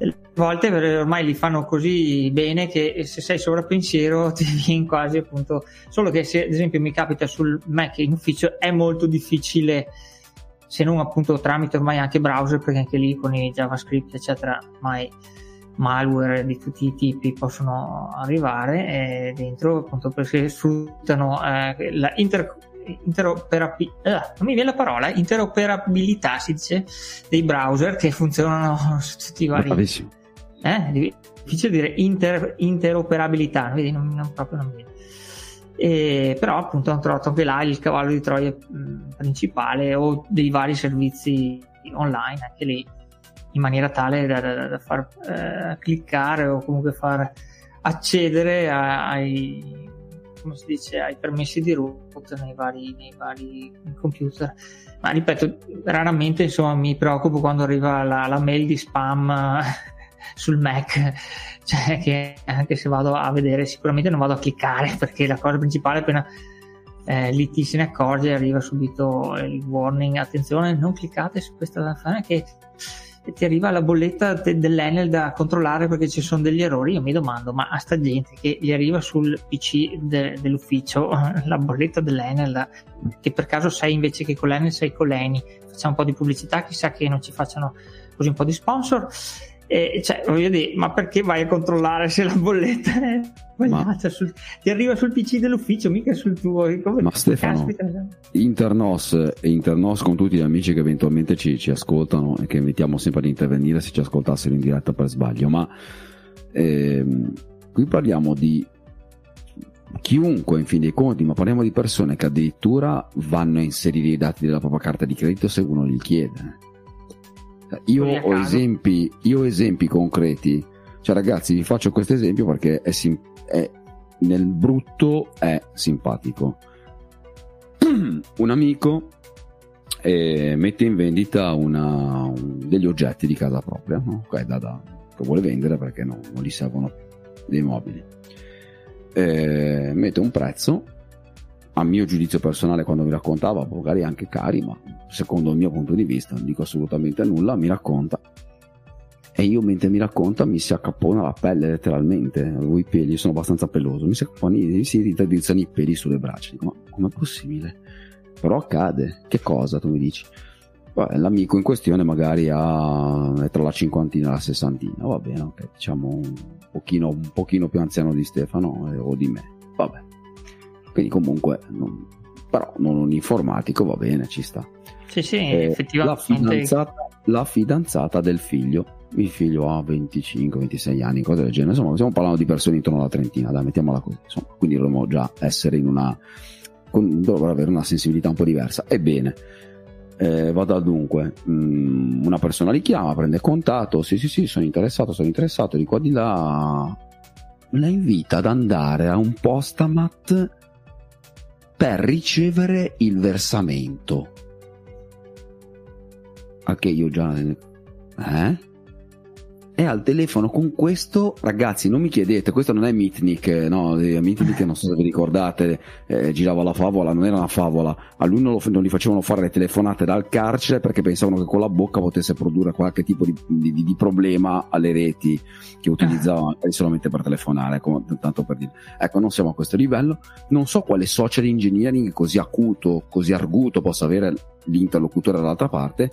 A volte ormai li fanno così bene che se sei sovrappensiero (laughs) ti viene quasi appunto solo che se ad esempio mi capita sul Mac in ufficio è molto difficile se non appunto tramite ormai anche browser perché anche lì con i JavaScript eccetera ormai malware di tutti i tipi possono arrivare dentro appunto perché sfruttano eh, la inter- interoperabilità, eh, non mi viene la parola, interoperabilità si dice, dei browser che funzionano su tutti i vari... Bravissimo. Eh, difficile dire inter- interoperabilità, vedi, non, non proprio non viene. E, però appunto hanno trovato anche là il cavallo di Troia mh, principale o dei vari servizi online, anche lì in maniera tale da, da, da far eh, cliccare o comunque far accedere a, ai, come si dice, ai permessi di root nei vari, nei vari computer. Ma ripeto, raramente insomma, mi preoccupo quando arriva la, la mail di spam sul Mac, cioè che anche se vado a vedere sicuramente non vado a cliccare perché la cosa principale appena eh, l'IT se ne accorge arriva subito il warning attenzione non cliccate su questa che e ti arriva la bolletta de- dell'Enel da controllare perché ci sono degli errori, io mi domando, ma a sta gente che gli arriva sul PC de- dell'ufficio (laughs) la bolletta dell'Enel, da- che per caso sei invece che con l'Enel sei con l'Eni, facciamo un po' di pubblicità, chissà che non ci facciano così un po' di sponsor e cioè, voglio dire, ma perché vai a controllare se la bolletta è sbagliata? Sul, ti arriva sul PC dell'ufficio, mica sul tuo. Come, ma Stefano, caspita. Internos e Internos con tutti gli amici che eventualmente ci, ci, ascoltano e che invitiamo sempre ad intervenire se ci ascoltassero in diretta per sbaglio, ma ehm, qui parliamo di chiunque in fin dei conti, ma parliamo di persone che addirittura vanno a inserire i dati della propria carta di credito se uno li chiede io ho, esempi, io ho esempi concreti. Cioè, ragazzi, vi faccio questo esempio perché è, sim- è nel brutto è simpatico. (clears throat) Un amico eh, mette in vendita una, un, degli oggetti di casa propria, no? okay, da, da, che vuole vendere perché no, non gli servono dei mobili. Eh, mette un prezzo a mio giudizio personale quando mi raccontava, magari anche cari, ma secondo il mio punto di vista, non dico assolutamente nulla, mi racconta. E io mentre mi racconta mi si accappona la pelle letteralmente, avevo i peli, sono abbastanza peloso, mi si accappona, i peli sulle braccia, dico ma com'è possibile? Però accade, che cosa? Tu mi dici? Beh, l'amico in questione magari ha, è tra la cinquantina e la sessantina, va bene, ok, diciamo un pochino, un pochino più anziano di Stefano eh, o di me, vabbè quindi comunque, non, però non un informatico va bene, ci sta. Sì, sì, eh, effettivamente. La fidanzata, la fidanzata, del figlio, il figlio ha 25-26 anni, cose del genere, insomma stiamo parlando di persone intorno alla trentina, dai, mettiamola così, insomma, quindi dovremmo già essere in una... Con, dovremmo avere una sensibilità un po' diversa. Ebbene, eh, vado al dunque, mm, una persona li chiama, prende contatto, sì sì sì, sono interessato, sono interessato, di qua di là, la invita ad andare a un postamat per ricevere il versamento. Che io già... Eh? È al telefono con questo, ragazzi, non mi chiedete, questo non è Mitnick, no, Mitnick non so se vi ricordate, eh, girava la favola, non era una favola, a lui non, lo, non, gli facevano fare le telefonate dal carcere perché pensavano che con la bocca potesse produrre qualche tipo di, di, di problema alle reti che utilizzavano solamente per telefonare, come, tanto per dire. Ecco, non siamo a questo livello, non so quale social engineering così acuto, così arguto possa avere l'interlocutore dall'altra parte,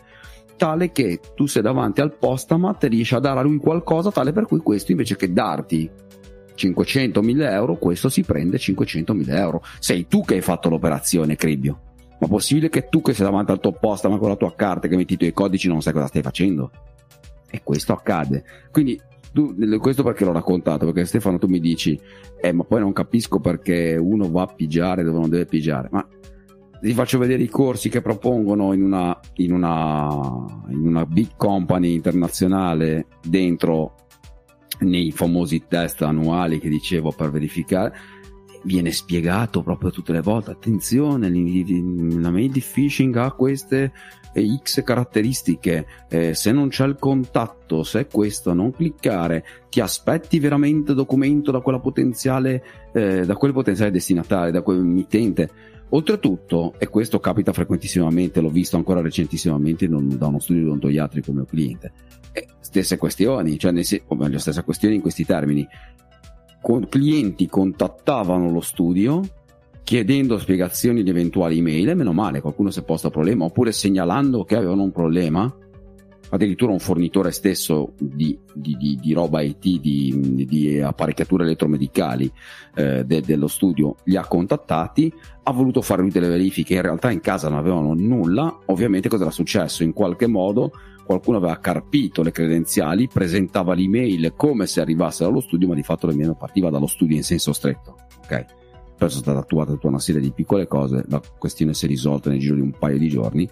tale che tu sei davanti al postamat e riesci a dare a lui qualcosa tale per cui questo invece che darti 500.000 euro, questo si prende 500.000 euro. Sei tu che hai fatto l'operazione, Cribbio. Ma possibile che tu che sei davanti al tuo postamat con la tua carta che metti i tuoi codici non sai cosa stai facendo? E questo accade. Quindi tu, questo perché l'ho raccontato? Perché Stefano tu mi dici, eh ma poi non capisco perché uno va a pigiare dove non deve pigiare. Ma vi faccio vedere i corsi che propongono in una, in una, in una big company internazionale dentro nei famosi test annuali che dicevo per verificare. Viene spiegato proprio tutte le volte, attenzione, la mail phishing ha queste X caratteristiche, eh, se non c'è il contatto, se è questo, non cliccare, ti aspetti veramente documento da quella potenziale, eh, da quel potenziale destinatario, da quel mittente. Oltretutto, e questo capita frequentissimamente, l'ho visto ancora recentissimamente da uno studio odontoiatrico come cliente, eh, stesse questioni, cioè nel, o meglio, stessa questione in questi termini. Con, clienti contattavano lo studio chiedendo spiegazioni di eventuali email, e meno male, qualcuno si è posto il problema, oppure segnalando che avevano un problema, addirittura un fornitore stesso di, di, di, di roba IT, di, apparecchiature elettromedicali eh, de, dello studio, li ha contattati, ha voluto fare lui delle verifiche, in realtà in casa non avevano nulla, ovviamente cosa era successo? In qualche modo qualcuno aveva carpito le credenziali, presentava l'email come se arrivasse dallo studio, ma di fatto l'email partiva dallo studio in senso stretto. Ok? poi sono state attuate tutta una serie di piccole cose, la questione si è risolta nel giro di un paio di giorni.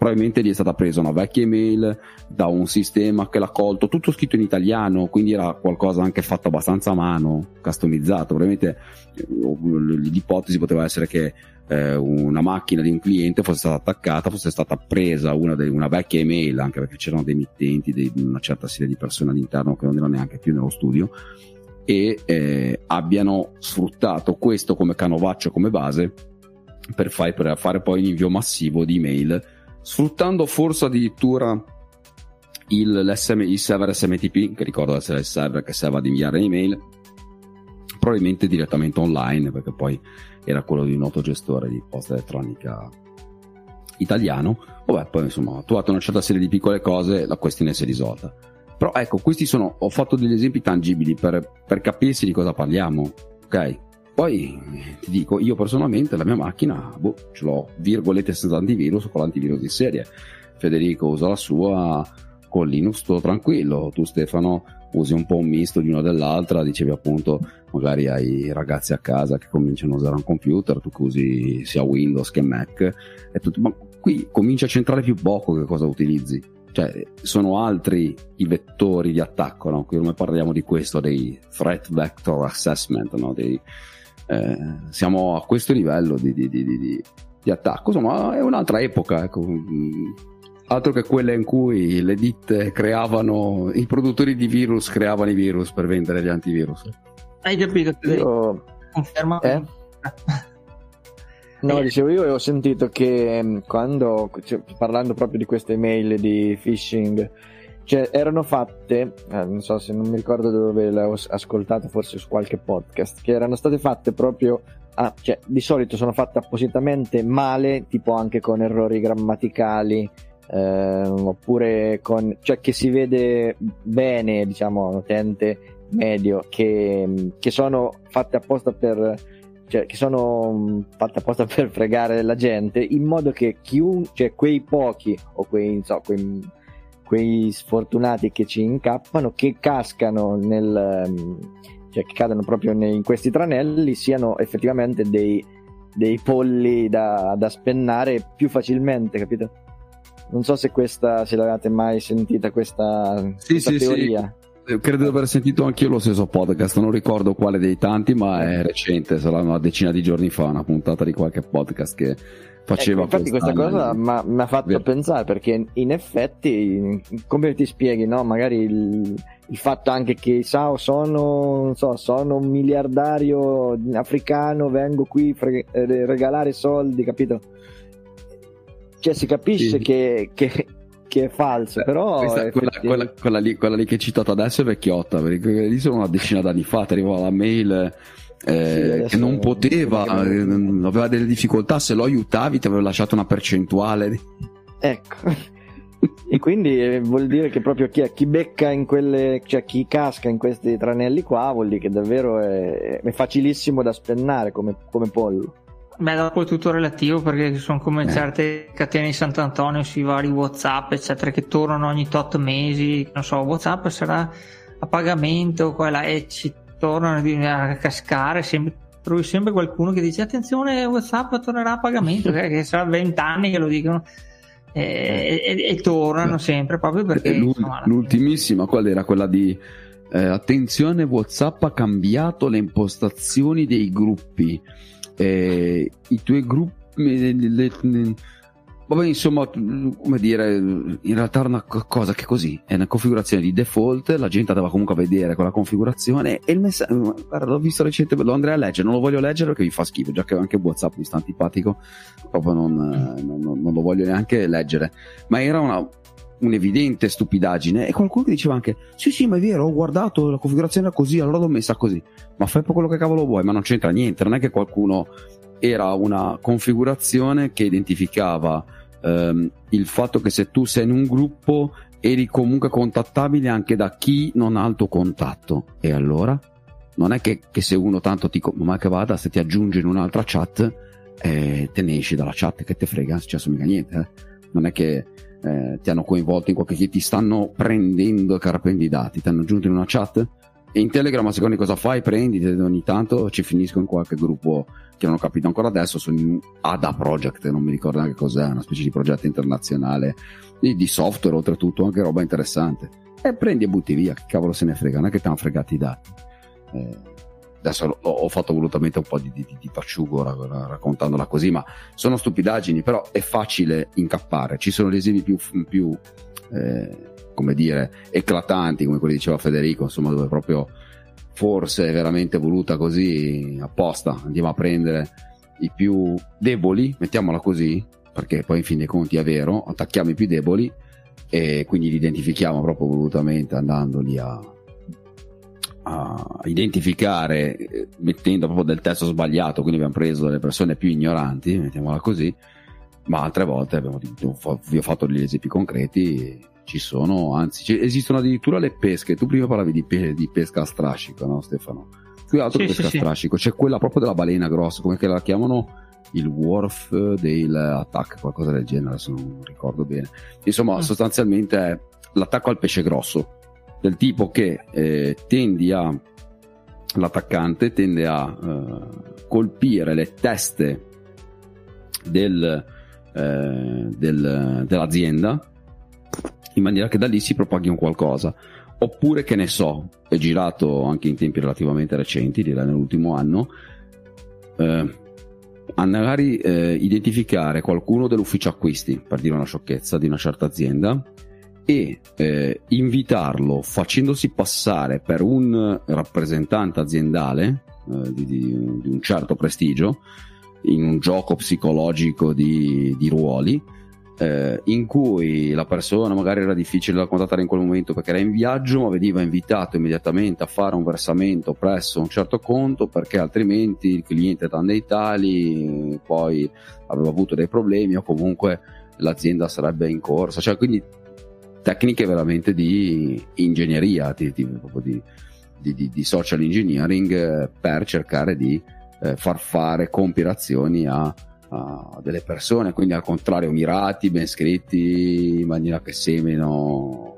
Probabilmente gli è stata presa una vecchia email da un sistema che l'ha colto, tutto scritto in italiano, quindi era qualcosa anche fatto abbastanza a mano, customizzato. Probabilmente eh, l'ipotesi poteva essere che eh, una macchina di un cliente fosse stata attaccata, fosse stata presa una, de- una vecchia email, anche perché c'erano dei mittenti, di una certa serie di persone all'interno che non erano neanche più nello studio e eh, abbiano sfruttato questo come canovaccio, come base per, fai, per fare poi l'invio massivo di email, sfruttando forse addirittura il, il server SMTP, che ricordo essere il server che serve ad inviare email, probabilmente direttamente online, perché poi era quello di un noto gestore di posta elettronica italiano. Vabbè, poi insomma, ho trovato una certa serie di piccole cose, la questione si è risolta. Però ecco, questi sono, ho fatto degli esempi tangibili per, per capirsi di cosa parliamo, ok? Poi ti dico, io personalmente la mia macchina, boh, ce l'ho virgolette senza antivirus con l'antivirus di serie. Federico usa la sua con Linux tutto tranquillo, tu Stefano usi un po' un misto di una dell'altra, dicevi appunto magari hai ragazzi a casa che cominciano a usare un computer, tu che usi sia Windows che Mac, tutto, ma qui comincia a centrare più poco che cosa utilizzi cioè sono altri i vettori di attacco, no? Qui noi parliamo di questo, dei threat vector assessment, no? dei, eh, siamo a questo livello di, di, di, di, attacco, insomma è un'altra epoca, ecco. altro che quella in cui le ditte creavano, i produttori di virus creavano i virus per vendere gli antivirus. Hai capito? Io... Conferma. Eh? (laughs) No, dicevo io ho sentito che mm, quando, cioè, parlando proprio di queste email di phishing, cioè erano fatte, eh, non so se non mi ricordo dove le ho ascoltate, forse su qualche podcast, che erano state fatte proprio, ah, cioè di solito sono fatte appositamente male, tipo anche con errori grammaticali, eh, oppure con, cioè che si vede bene, diciamo, un utente medio, che, che sono fatte apposta per cioè, che sono mm, fatte apposta per fregare la gente, in modo che chiun- cioè, quei pochi o quei, so, quei, quei, sfortunati che ci incappano, che cascano nel, mm, cioè che cadono proprio nei, in questi tranelli, siano effettivamente dei, dei polli da, da, spennare più facilmente, capito? Non so se questa, se l'avete mai sentita questa, sì, questa sì, teoria. Sì. Eh, credo di aver sentito anche io lo stesso podcast, non ricordo quale dei tanti, ma è recente, sarà una decina di giorni fa, una puntata di qualche podcast che faceva ecco, infatti questa cosa mi ha fatto Vero. pensare perché in effetti come ti spieghi no magari il, il fatto anche che so, sono, so, sono un miliardario africano vengo qui a eh, regalare soldi capito cioè si capisce sì. che, che che è falso, però... Questa, quella, quella, quella, lì, quella, lì, che hai citato adesso è vecchiotta, perché lì sono una decina d'anni fa, ti arrivava la mail eh, sì, che non poteva, eh, aveva delle difficoltà, se lo aiutavi ti aveva lasciato una percentuale. Ecco. e quindi eh, vuol dire che proprio chi, chi, becca in quelle, cioè chi casca in questi tranelli qua, vuol dire che davvero è, è facilissimo da spennare come, come pollo. Beh, dopo è tutto relativo perché sono come eh. certe catene di Sant'Antonio sui vari WhatsApp, eccetera, che tornano ogni tot mesi. Non so, WhatsApp sarà a pagamento, quella e ci tornano a cascare. Sempre, trovi sempre qualcuno che dice: Attenzione, WhatsApp tornerà a pagamento, (laughs) che sarà 20 anni che lo dicono. E, e, e tornano sempre proprio perché insomma, l'ultimissima qual era quella di eh, attenzione, WhatsApp ha cambiato le impostazioni dei gruppi. Eh, I tuoi gruppi. Le, le, le, vabbè, insomma, come dire, in realtà è una cosa che così è una configurazione di default. La gente andava comunque a vedere quella configurazione. E il messaggio, guarda, l'ho visto recentemente, lo andrei a leggere. Non lo voglio leggere perché mi fa schifo, già che anche WhatsApp mi sta antipatico. Proprio non, non, non, lo voglio neanche leggere. Ma era una, un'evidente stupidaggine e qualcuno che diceva anche sì sì ma è vero ho guardato la configurazione era così allora l'ho messa così ma fai un quello che cavolo vuoi ma non c'entra niente non è che qualcuno era una configurazione che identificava ehm, il fatto che se tu sei in un gruppo eri comunque contattabile anche da chi non ha il tuo contatto. E allora? Non è che, che se uno tanto ti ma che vada se ti aggiunge in un'altra chat eh, te ne esci dalla chat che te frega non succede mica niente eh? non è che eh, ti hanno coinvolto in qualche che ti stanno prendendo carpendo i dati, ti hanno aggiunto in una chat. E in Telegram a seconda di cosa fai? Prendi ogni tanto ci finisco in qualche gruppo che non ho capito ancora adesso sono in ADA Project non mi ricordo neanche cos'è una specie di progetto internazionale di, di software oltretutto anche roba interessante e prendi e butti via che cavolo se ne frega non è che ti hanno fregato i dati eh, adesso ho fatto volutamente un po' di, di, di tacciugo raccontandola così, ma sono stupidaggini, però è facile incappare. Ci sono esempi più, più eh, come dire, eclatanti, come quelli diceva Federico, insomma, dove proprio forse è veramente voluta così apposta, andiamo a prendere i più deboli, mettiamola così, perché poi in fin dei conti è vero, attacchiamo i più deboli e quindi li identifichiamo proprio volutamente andandoli a, a identificare eh, mettendo proprio del testo sbagliato, quindi abbiamo preso le persone più ignoranti, mettiamola così, ma altre volte abbiamo, vi ho fatto degli esempi concreti, ci sono, anzi esistono addirittura le pesche, tu prima parlavi di, pe- di pesca a strascico, no Stefano? Qui altro sì, pesca sì, a strascico, c'è quella proprio della balena grossa, come che la chiamano? il Wharf del Attack, qualcosa del genere, adesso non ricordo bene. Insomma, mm. sostanzialmente è l'attacco al pesce grosso del tipo che eh, tendi a l'attaccante tende a eh, colpire le teste del, eh, del, dell'azienda in maniera che da lì si propaghi un qualcosa. Oppure che ne so è girato anche in tempi relativamente recenti direi nell'ultimo anno eh, a magari eh, identificare qualcuno dell'ufficio acquisti per dire una sciocchezza di una certa azienda e eh, invitarlo facendosi passare per un rappresentante aziendale eh, di, di, di, un certo prestigio in un gioco psicologico di, di ruoli eh, in cui la persona magari era difficile da contattare in quel momento perché era in viaggio ma veniva invitato immediatamente a fare un versamento presso un certo conto perché altrimenti il cliente da dei tali poi aveva avuto dei problemi o comunque l'azienda sarebbe in corsa. Cioè quindi tecniche veramente di ingegneria, di, di, di, di social engineering eh, per cercare di eh, far fare compilazioni a, a, delle persone, quindi al contrario mirati, ben scritti, in maniera che semino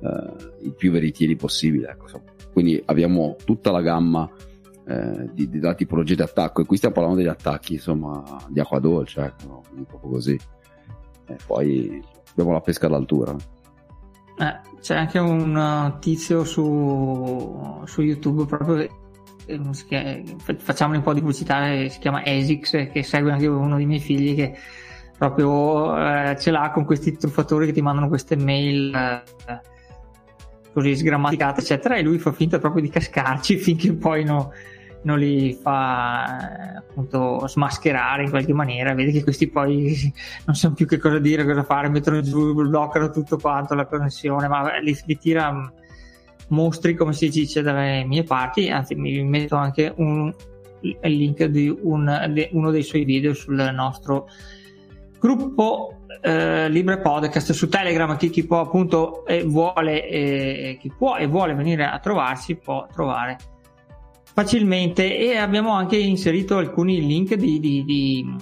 eh, il più veritieri possibile. Ecco, quindi abbiamo tutta la gamma eh, di, di, della tipologia di attacco e qui stiamo parlando degli attacchi insomma di acqua dolce, ecco, proprio così. E poi abbiamo la pesca d'altura. Eh, c'è anche un uh, tizio su, su YouTube proprio che facciamo un po' di pubblicità si chiama Esix che segue anche uno dei miei figli che proprio eh, ce l'ha con questi truffatori che ti mandano queste mail eh, così sgrammaticate eccetera e lui fa finta proprio di cascarci (laughs) finché poi no, non li fa appunto smascherare in qualche maniera, vedi che questi poi (laughs) non sanno più che cosa dire, cosa fare, mettono giù, bloccano tutto quanto la connessione, ma li, li tira mm, mostri come si dice dalle mie parti, anzi mi metto anche un, il link di un, di uno dei suoi video sul nostro gruppo eh, Libre Podcast su Telegram. Chi, chi può appunto e vuole eh, chi può e vuole venire a trovarci può trovare facilmente. E abbiamo anche inserito alcuni link di, di, di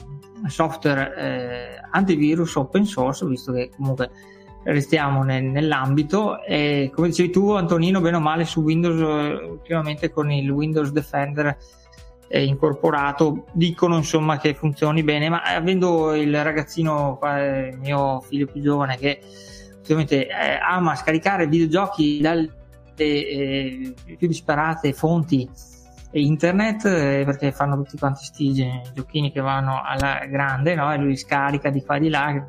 software eh, antivirus open source visto che comunque restiamo nel, nell'ambito e come dicevi tu Antonino bene o male su Windows eh, ultimamente con il Windows Defender eh, incorporato dicono insomma che funzioni bene ma avendo il ragazzino il mio figlio più giovane che ovviamente eh, ama scaricare videogiochi dal eh, più disparate fonti internet eh, perché fanno tutti quanti questi giochini che vanno alla grande no? e lui scarica di qua e di là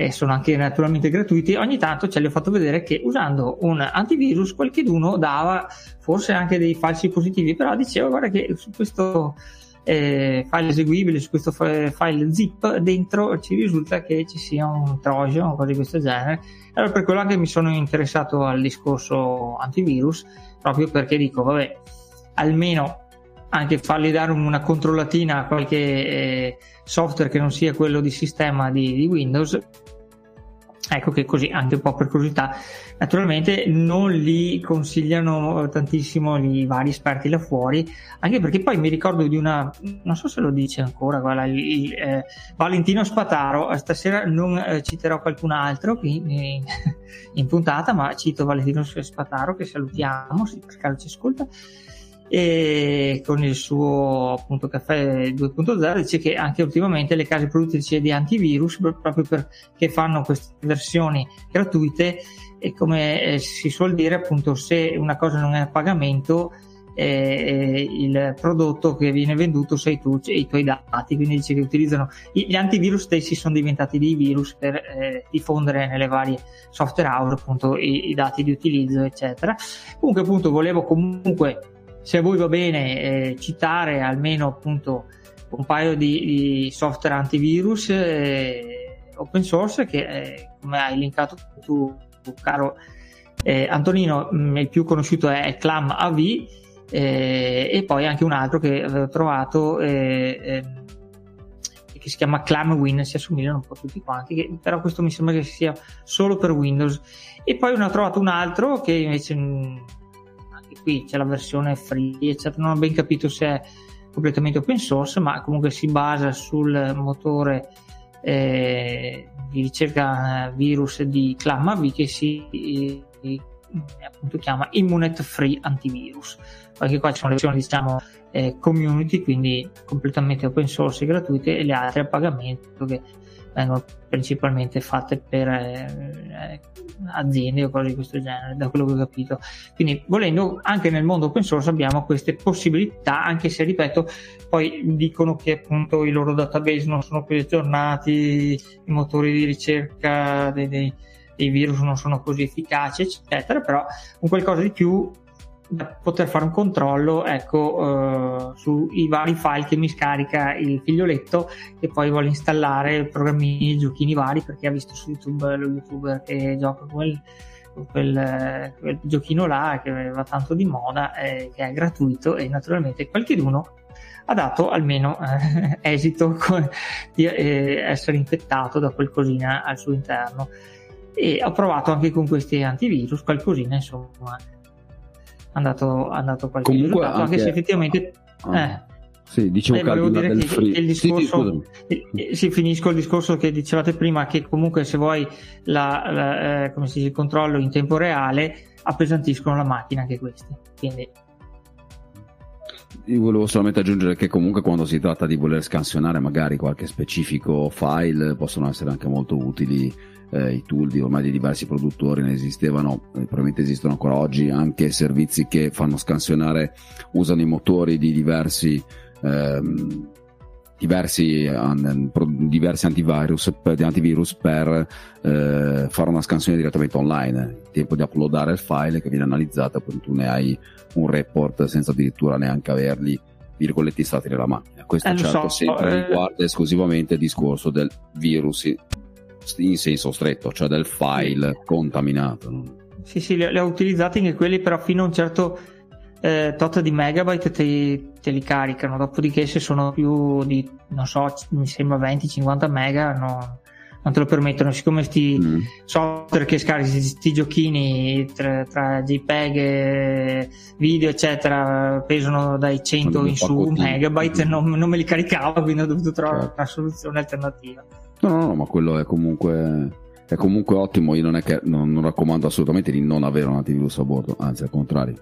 e sono anche naturalmente gratuiti ogni tanto ce li ho fatto vedere che usando un antivirus qualcheduno dava forse anche dei falsi positivi però diceva guarda che su questo eh, file eseguibile su questo file zip dentro ci risulta che ci sia un trojan o cose di questo genere. Allora per quello anche mi sono interessato al discorso antivirus proprio perché dico vabbè almeno anche fargli dare una controllatina a qualche eh, software che non sia quello di sistema di, di Windows Ecco che così, anche un po' per curiosità, naturalmente non li consigliano tantissimo i vari esperti là fuori, anche perché poi mi ricordo di una, non so se lo dice ancora, guarda, il, eh, Valentino Spataro, stasera non eh, citerò qualcun altro qui in, in, puntata, ma cito Valentino Spataro che salutiamo, se per caso ci ascolta, e con il suo appunto caffè 2.0 dice che anche ultimamente le case produttrici di antivirus proprio perché fanno queste versioni gratuite e come eh, si suol dire appunto se una cosa non è a pagamento eh, il prodotto che viene venduto sei tu e i tuoi dati. Quindi dice che utilizzano gli antivirus stessi sono diventati dei virus per eh, diffondere nelle varie software house appunto i, i dati di utilizzo eccetera. Comunque appunto volevo comunque se a voi va bene eh, citare almeno appunto un paio di, di software antivirus eh, open source che eh, come hai linkato tu caro eh, Antonino mh, mm, il più conosciuto è Clam AV eh, e poi anche un altro che avevo trovato eh, ehm, che si chiama ClamWin si assomigliano un po' tutti quanti che, però questo mi sembra che sia solo per Windows. E poi ne ho trovato un altro che invece mm, qui c'è la versione free, eccetera. Non ho ben capito se è completamente open source, ma comunque si basa sul motore eh, di ricerca virus di ClamAV che si eh, appunto chiama Immunet Free Antivirus. Anche qua ci sono le versioni diciamo eh, community, quindi completamente open source e gratuite, e le altre a pagamento che vengono principalmente fatte per eh, aziende o cose di questo genere, da quello che ho capito. Quindi, volendo, anche nel mondo open source abbiamo queste possibilità, anche se, ripeto, poi dicono che appunto i loro database non sono più aggiornati, i motori di ricerca dei, dei, dei virus non sono così efficaci, eccetera, però un qualcosa di più da poter fare un controllo ecco, uh, sui vari file che mi scarica il figlioletto e poi vuole installare programmini, giochini vari perché ha visto su YouTube lo youtuber che gioca quel, quel, quel giochino là che va tanto di moda eh, che è gratuito e naturalmente qualcheduno ha dato almeno eh, (laughs) esito con, di eh, essere infettato da qualcosina al suo interno. E ho provato anche con questi antivirus qualcosina insomma andato, andato qualche Comunque risultato, anche, anche se effettivamente... Ah. Eh, sì, dicevo eh, volevo dire che free. il discorso, sì, sì, sì, finisco il discorso che dicevate prima, che comunque se vuoi la, la, eh, come si dice, il controllo in tempo reale appesantiscono la macchina anche questi. Quindi io volevo solamente aggiungere che comunque quando si tratta di voler scansionare magari qualche specifico file possono essere anche molto utili eh, i tool di ormai di diversi produttori ne esistevano, eh, probabilmente esistono ancora oggi anche servizi che fanno scansionare, usano i motori di diversi ehm, diversi, diversi antivirus, per, antivirus per eh, fare una scansione direttamente online. Il tempo di uploadare il file che viene analizzato, poi tu ne hai un report senza addirittura neanche averli virgoletti stati nella macchina. Questo eh, certo so, sempre eh... riguarda esclusivamente il discorso del virus in senso stretto, cioè del file contaminato. Sì, sì, li, li ho utilizzati anche quelli, però fino a un certo eh, tot di megabyte te, te, li caricano, dopodiché se sono più di, non so, mi sembra 20-50 mega, no, non te lo permettono. Siccome questi mm. software che scarichi questi giochini tra, tra, JPEG, video, eccetera, pesano dai 100 in su megabyte, mm. non, non, me li caricavo, quindi ho dovuto trovare certo. una soluzione alternativa. No, no, no, ma quello è comunque, è comunque ottimo. Io non è che non, non, raccomando assolutamente di non avere un antivirus a bordo, anzi al contrario,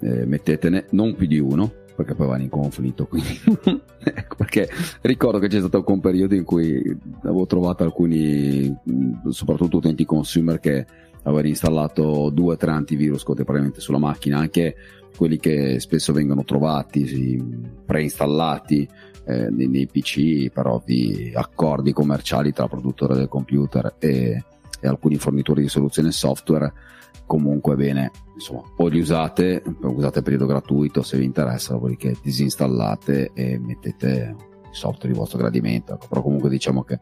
eh, mettetene non più di uno perché poi vanno in conflitto. (laughs) Ecco, perché ricordo che c'è stato un periodo in cui avevo trovato alcuni, soprattutto utenti consumer, che aver installato due o tre antivirus contemporaneamente sulla macchina, anche quelli che spesso vengono trovati preinstallati eh, nei, nei, PC per ovvi accordi commerciali tra produttore del computer e, e alcuni fornitori di soluzioni software comunque bene insomma o li usate usate a periodo gratuito se vi interessa dopodiché disinstallate e mettete il software di vostro gradimento ecco, però comunque diciamo che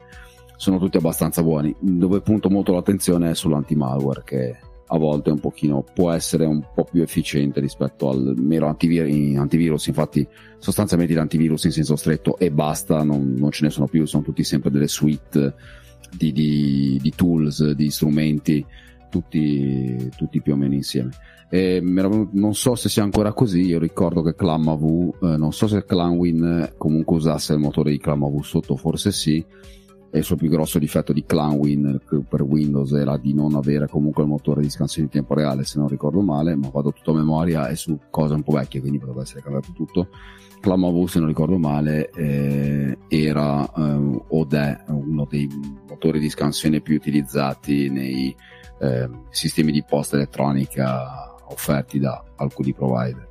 sono tutti abbastanza buoni. Dove punto molto l'attenzione è sull'anti-malware che a volte un pochino può essere un po' più efficiente rispetto al mero antivir- antivirus infatti sostanzialmente l'antivirus in senso stretto e basta non, non, ce ne sono più sono tutti sempre delle suite di, di, di tools di strumenti tutti, tutti più o meno insieme. E non so se sia ancora così, io ricordo che ClamAV, eh, non so se ClanWin comunque usasse il motore di ClamAV sotto, forse sì, e il suo più grosso difetto di ClanWin per Windows era di non avere comunque il motore di scansione in tempo reale, se non ricordo male, ma vado tutto a memoria e su cose un po' vecchie, quindi potrebbe essere cambiato tutto. ClamAV, se non ricordo male, eh, era eh, od è uno dei motori di scansione più utilizzati nei eh, sistemi di posta elettronica offerti da alcuni provider.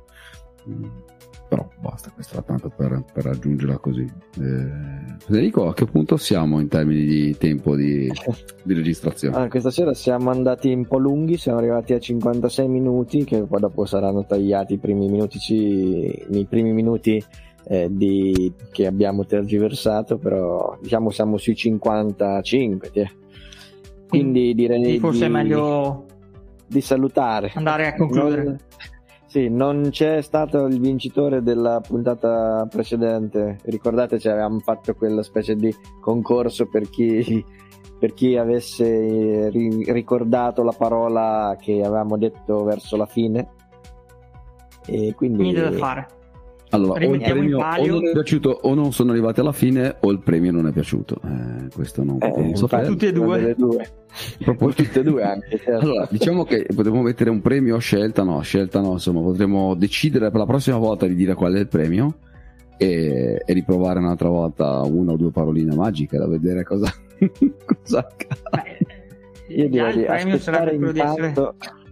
Però basta, questo era tanto per, per raggiungerla così. Eh, Federico, a che punto siamo in termini di tempo di, di registrazione? Allora, questa sera siamo andati un po' lunghi, siamo arrivati a 56 minuti, che poi dopo saranno tagliati i primi minuti, i primi minuti eh, di, che abbiamo tergiversato, però diciamo siamo sui 55. Tiè. Quindi direi forse di, è meglio di salutare. Andare a concludere. Sì, non c'è stato il vincitore della puntata precedente. Ricordate, ci avevamo fatto quella specie di concorso per chi, per chi avesse ri- ricordato la parola che avevamo detto verso la fine. E quindi niente da fare. Allora, o il premio o non è piaciuto o non sono arrivati alla fine o il premio non è piaciuto. Eh, questo non, eh, non so fare. Tutti e due. due. Proprio tutte e due anche. Certo. Allora, diciamo che potremmo mettere un premio a scelta, no, a scelta no, insomma, potremmo decidere per la prossima volta di dire qual è il premio e, e riprovare un'altra volta una o due paroline magiche da vedere cosa, (laughs) cosa accade. Io direi di aspettare intanto... Essere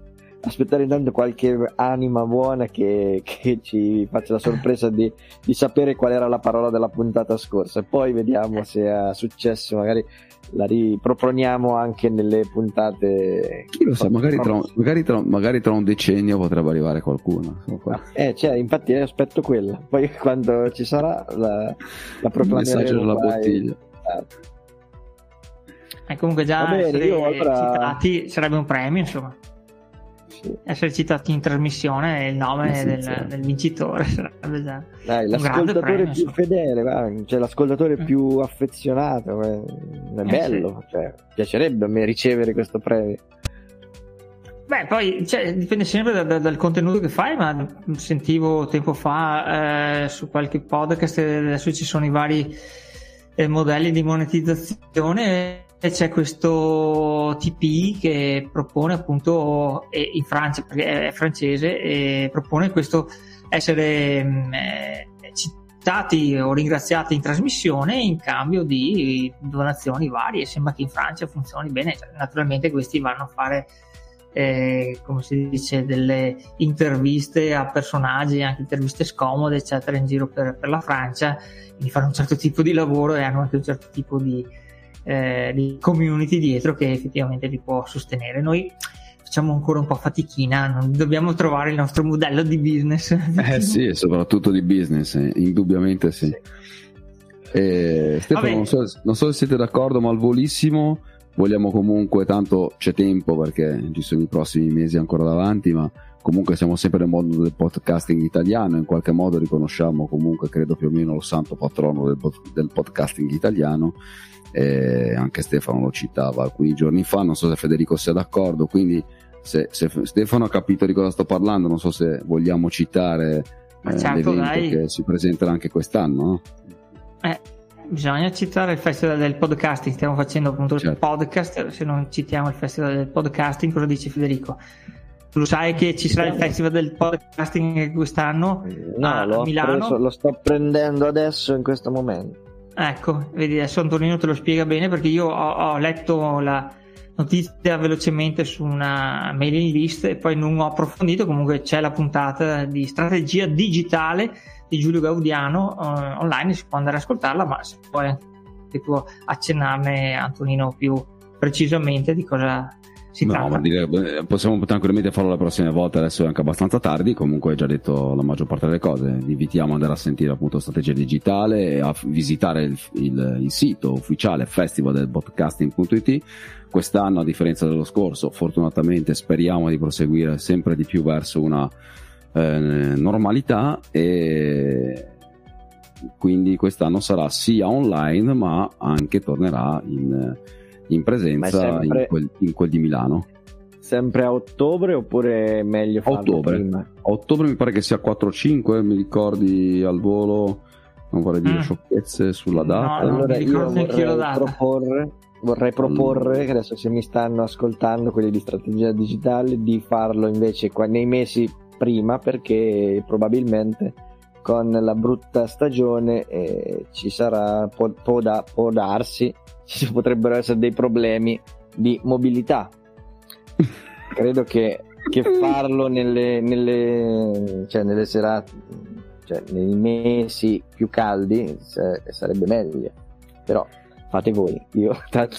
aspettare intanto qualche anima buona che, che ci faccia la sorpresa di, di, sapere qual era la parola della puntata scorsa. E poi vediamo se è successo magari la riproponiamo anche nelle puntate chi lo sa magari tra, magari, tra, magari tra, un decennio potrebbe arrivare qualcuno. Eh cioè infatti aspetto quella. Poi quando ci sarà la, la proclameremo il messaggio della bottiglia. E eh, comunque già bene, essere allora... citati sarebbe un premio insomma essere citati in trasmissione e il nome del, del, vincitore (laughs) sarebbe già Dai, l'ascoltatore premio, più fedele va, cioè l'ascoltatore mm. più affezionato è bello sì. cioè, piacerebbe a me ricevere questo premio Beh, poi cioè, dipende sempre da, da, dal contenuto che fai, ma sentivo tempo fa eh, su qualche podcast, adesso ci sono i vari eh, modelli di monetizzazione c'è questo TP che propone appunto in Francia perché è francese e propone questo essere mm, eh, citati o ringraziati in trasmissione in cambio di donazioni varie. Sembra che in Francia funzioni bene cioè, naturalmente questi vanno a fare eh, come si dice delle interviste a personaggi anche interviste scomode eccetera in giro per, per la Francia. Quindi fanno un certo tipo di lavoro e hanno anche un certo tipo di eh, di community dietro che effettivamente li può sostenere. Noi facciamo ancora un po' fatichina, non dobbiamo trovare il nostro modello di business. Eh (laughs) sì, soprattutto di business, eh, indubbiamente sì. sì. Eh, Stefano, non so, non so, se siete d'accordo, ma al volissimo vogliamo comunque, tanto c'è tempo perché ci sono i prossimi mesi ancora davanti, ma comunque siamo sempre nel mondo del podcasting italiano, in qualche modo riconosciamo comunque, credo più o meno, lo santo patrono del, del podcasting italiano eh, anche Stefano lo citava alcuni giorni fa, non so se Federico sia d'accordo, quindi se, se Stefano ha capito di cosa sto parlando, non so se vogliamo citare eh, certo, che si presenterà anche quest'anno. No? Eh, bisogna citare il festival del podcasting, stiamo facendo appunto certo. il podcast, se non citiamo il festival del podcasting, cosa dice Federico? Tu sai che ci sarà il festival del podcasting quest'anno no, a Milano? Preso, lo sto prendendo adesso in questo momento. Ecco, vedi adesso Antonino te lo spiega bene perché io ho, ho letto la, notizia velocemente su una mailing list e poi non ho approfondito, comunque c'è la puntata di strategia digitale di Giulio Gaudiano eh, online, si può andare ad ascoltarla, ma se poi anche tu accennarne Antonino più precisamente di cosa si no, ma direi, possiamo tranquillamente farlo la prossima volta, adesso è anche abbastanza tardi, comunque hai già detto la maggior parte delle cose, vi invitiamo ad andare a sentire appunto Strategia Digitale e a visitare il, il, il sito ufficiale festival del podcasting.it. Quest'anno, a differenza dello scorso, fortunatamente speriamo di proseguire sempre di più verso una eh, normalità e quindi quest'anno sarà sia online ma anche tornerà in in presenza sempre... in, quel, in, quel, di Milano. Sempre a ottobre oppure meglio farlo ottobre. prima? A ottobre mi pare che sia 4-5, mi ricordi al volo, non vorrei dire mm. sciocchezze sulla data. No, allora io vorrei proporre, vorrei proporre mm. che adesso se mi stanno ascoltando quelli di strategia digitale di farlo invece qua, nei mesi prima perché probabilmente con la brutta stagione eh, ci sarà può, può, da, può darsi ci potrebbero essere dei problemi di mobilità. Credo che, che farlo nelle, nelle, cioè nelle serate, cioè nei mesi più caldi sarebbe meglio. Però fate voi. Io (laughs) tanto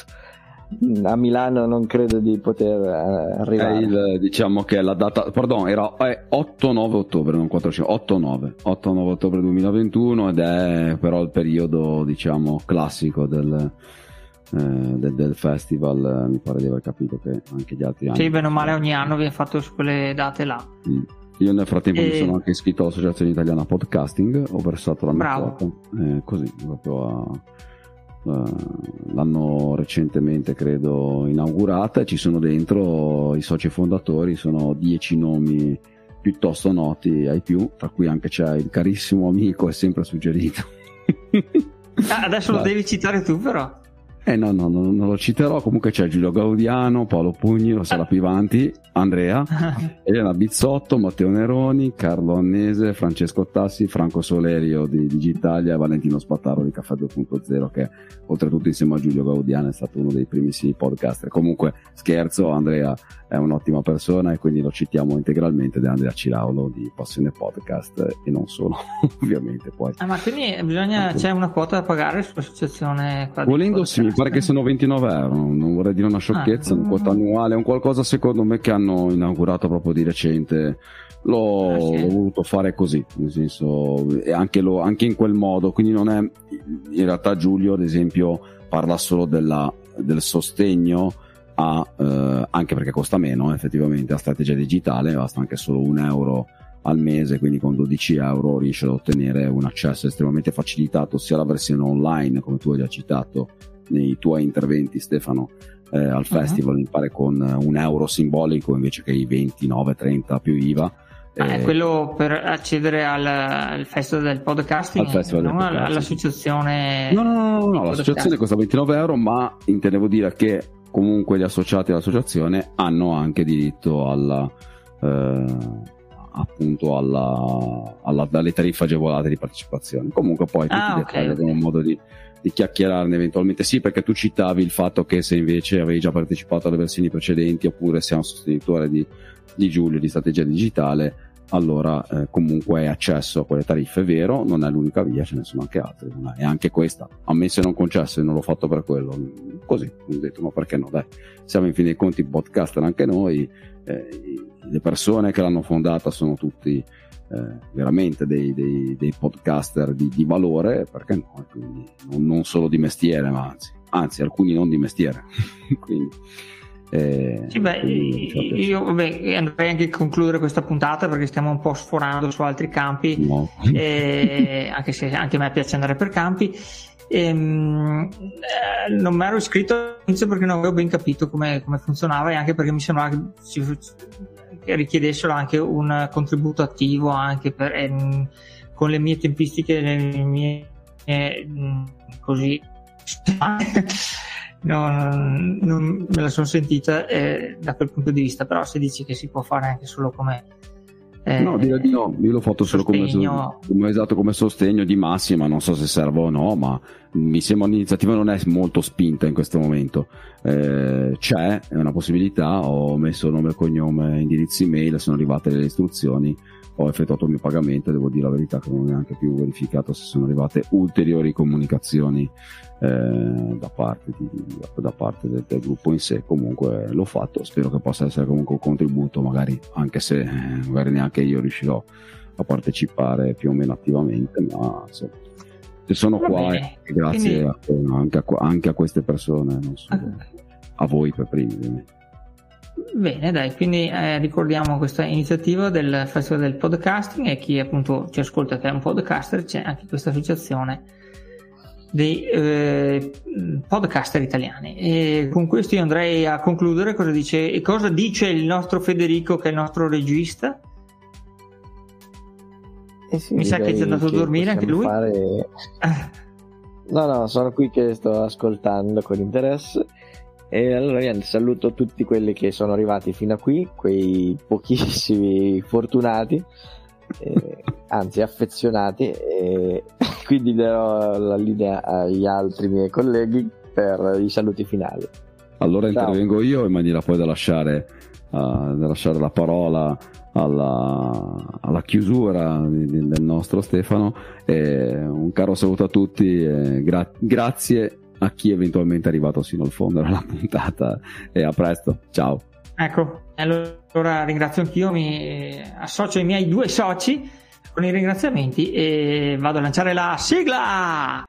a Milano non credo di poter eh, arrivare. Il, diciamo che la data, pardon, era 8-9 ottobre, non 4-5, 8-9, 8-9 ottobre 2021 ed è però il periodo, diciamo, classico del, del, del, festival eh, mi pare di aver capito che anche gli altri anni. sì bene o male ogni anno viene fatto su quelle date là. Mm. io nel frattempo e... mi sono anche iscritto all'associazione italiana podcasting ho versato la mia quota eh, così proprio a, l'hanno recentemente credo inaugurata e ci sono dentro i soci fondatori sono dieci nomi piuttosto noti ai più tra cui anche c'è il carissimo amico è sempre suggerito. Ah, adesso lo devi citare tu però eh no, no, no, non lo citerò, comunque c'è Giulio Gaudiano, Paolo Pugni, Rossella Pivanti, Andrea, (laughs) Elena Bizzotto, Matteo Neroni, Carlo Annese, Francesco Tassi, Franco Solerio di Digitalia e Valentino Spattaro di Caffè 2.0 che oltretutto insieme a Giulio Gaudiano è stato uno dei primissimi podcaster. Comunque scherzo, Andrea è un'ottima persona e quindi lo citiamo integralmente è Andrea Ciraulo di Passione Podcast e non solo, (laughs) ovviamente poi. Ah, ma quindi bisogna, c'è una quota da pagare sull'associazione? Volendo sì, pare che siano 29 euro, non vorrei dire una sciocchezza, ah, una quota annuale, è un qualcosa secondo me che hanno inaugurato proprio di recente. L'ho, ah, sì. l'ho voluto fare così, nel senso, anche, lo, anche in quel modo, quindi non è, in realtà Giulio ad esempio parla solo della, del sostegno a, eh, anche perché costa meno effettivamente a strategia digitale, basta anche solo un euro al mese, quindi con 12 euro riesce ad ottenere un accesso estremamente facilitato sia alla versione online, come tu hai già citato nei tuoi interventi Stefano, eh, al uh-huh. festival, mi pare con un euro simbolico invece che i 29-30 più IVA. Ah, eh, quello per accedere al, al, festival del podcasting, al festival non del podcasting. all'associazione. No, no, no, no, no l'associazione costa 29 euro, ma intendevo dire che comunque gli associati all'associazione hanno anche diritto alla, eh, appunto alla, alla, alle tariffe agevolate di partecipazione. Comunque poi tutti ah, i dettagli okay. un modo di, di chiacchierarne eventualmente. Sì, perché tu citavi il fatto che se invece avevi già partecipato alle versioni precedenti oppure sei un sostenitore di, di Giulio di strategia digitale, allora eh, comunque hai accesso a quelle tariffe, è vero, non è l'unica via, ce ne sono anche altre, e anche questa, ammesse non concesse, non l'ho fatto per quello, così, ho detto ma perché no, dai, siamo in fin dei conti podcaster anche noi, eh, le persone che l'hanno fondata sono tutti eh, veramente dei, dei, dei podcaster di, di, valore, perché no, quindi non, non, solo di mestiere, ma anzi, anzi alcuni non di mestiere, (laughs) quindi eh, sì, beh, io vabbè, andrei anche a concludere questa puntata perché stiamo un po' sforando su altri campi, no. eh, (laughs) anche se anche a me piace andare per campi. Ehm, eh, non mi ero iscritto all'inizio perché non avevo ben capito come, come funzionava e anche perché mi sembrava che richiedessero anche un contributo attivo anche per, ehm, con le mie tempistiche, le mie eh, così (laughs) no, non me la sono sentita eh, da quel punto di vista, però se dici che si può fare anche solo come... Eh, no, direi di no, io l'ho fatto solo come, come, esatto, come sostegno di massima, non so se serve o no, ma mi sembra un'iniziativa non è molto spinta in questo momento. Eh, c'è, è una possibilità, ho messo nome cognome, indirizzo email, sono arrivate le istruzioni, ho effettuato il mio pagamento devo dire la verità che non ho neanche più verificato se sono arrivate ulteriori comunicazioni eh, da parte, di, da parte del, del, gruppo in sé. Comunque l'ho fatto, spero che possa essere comunque un contributo, magari anche se eh, magari neanche io riuscirò a partecipare più o meno attivamente, ma insomma, sono Va qua bene. grazie Quindi... a, anche, a, anche, a, queste persone, so, ah. a voi per primi ovviamente. Bene, dai, quindi eh, ricordiamo questa iniziativa del Festival del Podcasting e chi appunto ci ascolta che è un podcaster, c'è anche questa associazione dei eh, podcaster italiani. E con questo io andrei a concludere. Cosa dice, cosa dice il nostro Federico, che è il nostro regista? Eh sì, Mi sa che è andato a dormire anche lui. Fare... (laughs) no, no, sono qui che sto ascoltando con interesse. E allora niente, saluto tutti quelli che sono arrivati fino a qui, quei pochissimi (laughs) fortunati, eh, anzi affezionati, e (laughs) quindi darò la linea agli altri miei colleghi per i saluti finali. Allora Ciao. intervengo io in maniera poi da lasciare, lasciare la parola alla, alla chiusura del nostro Stefano. E un caro saluto a tutti, gra- grazie a chi eventualmente è arrivato sino al fondo della (laughs) puntata e a presto, ciao. Ecco, allora ringrazio anch'io, mi associo ai miei due soci con i ringraziamenti e vado a lanciare la sigla!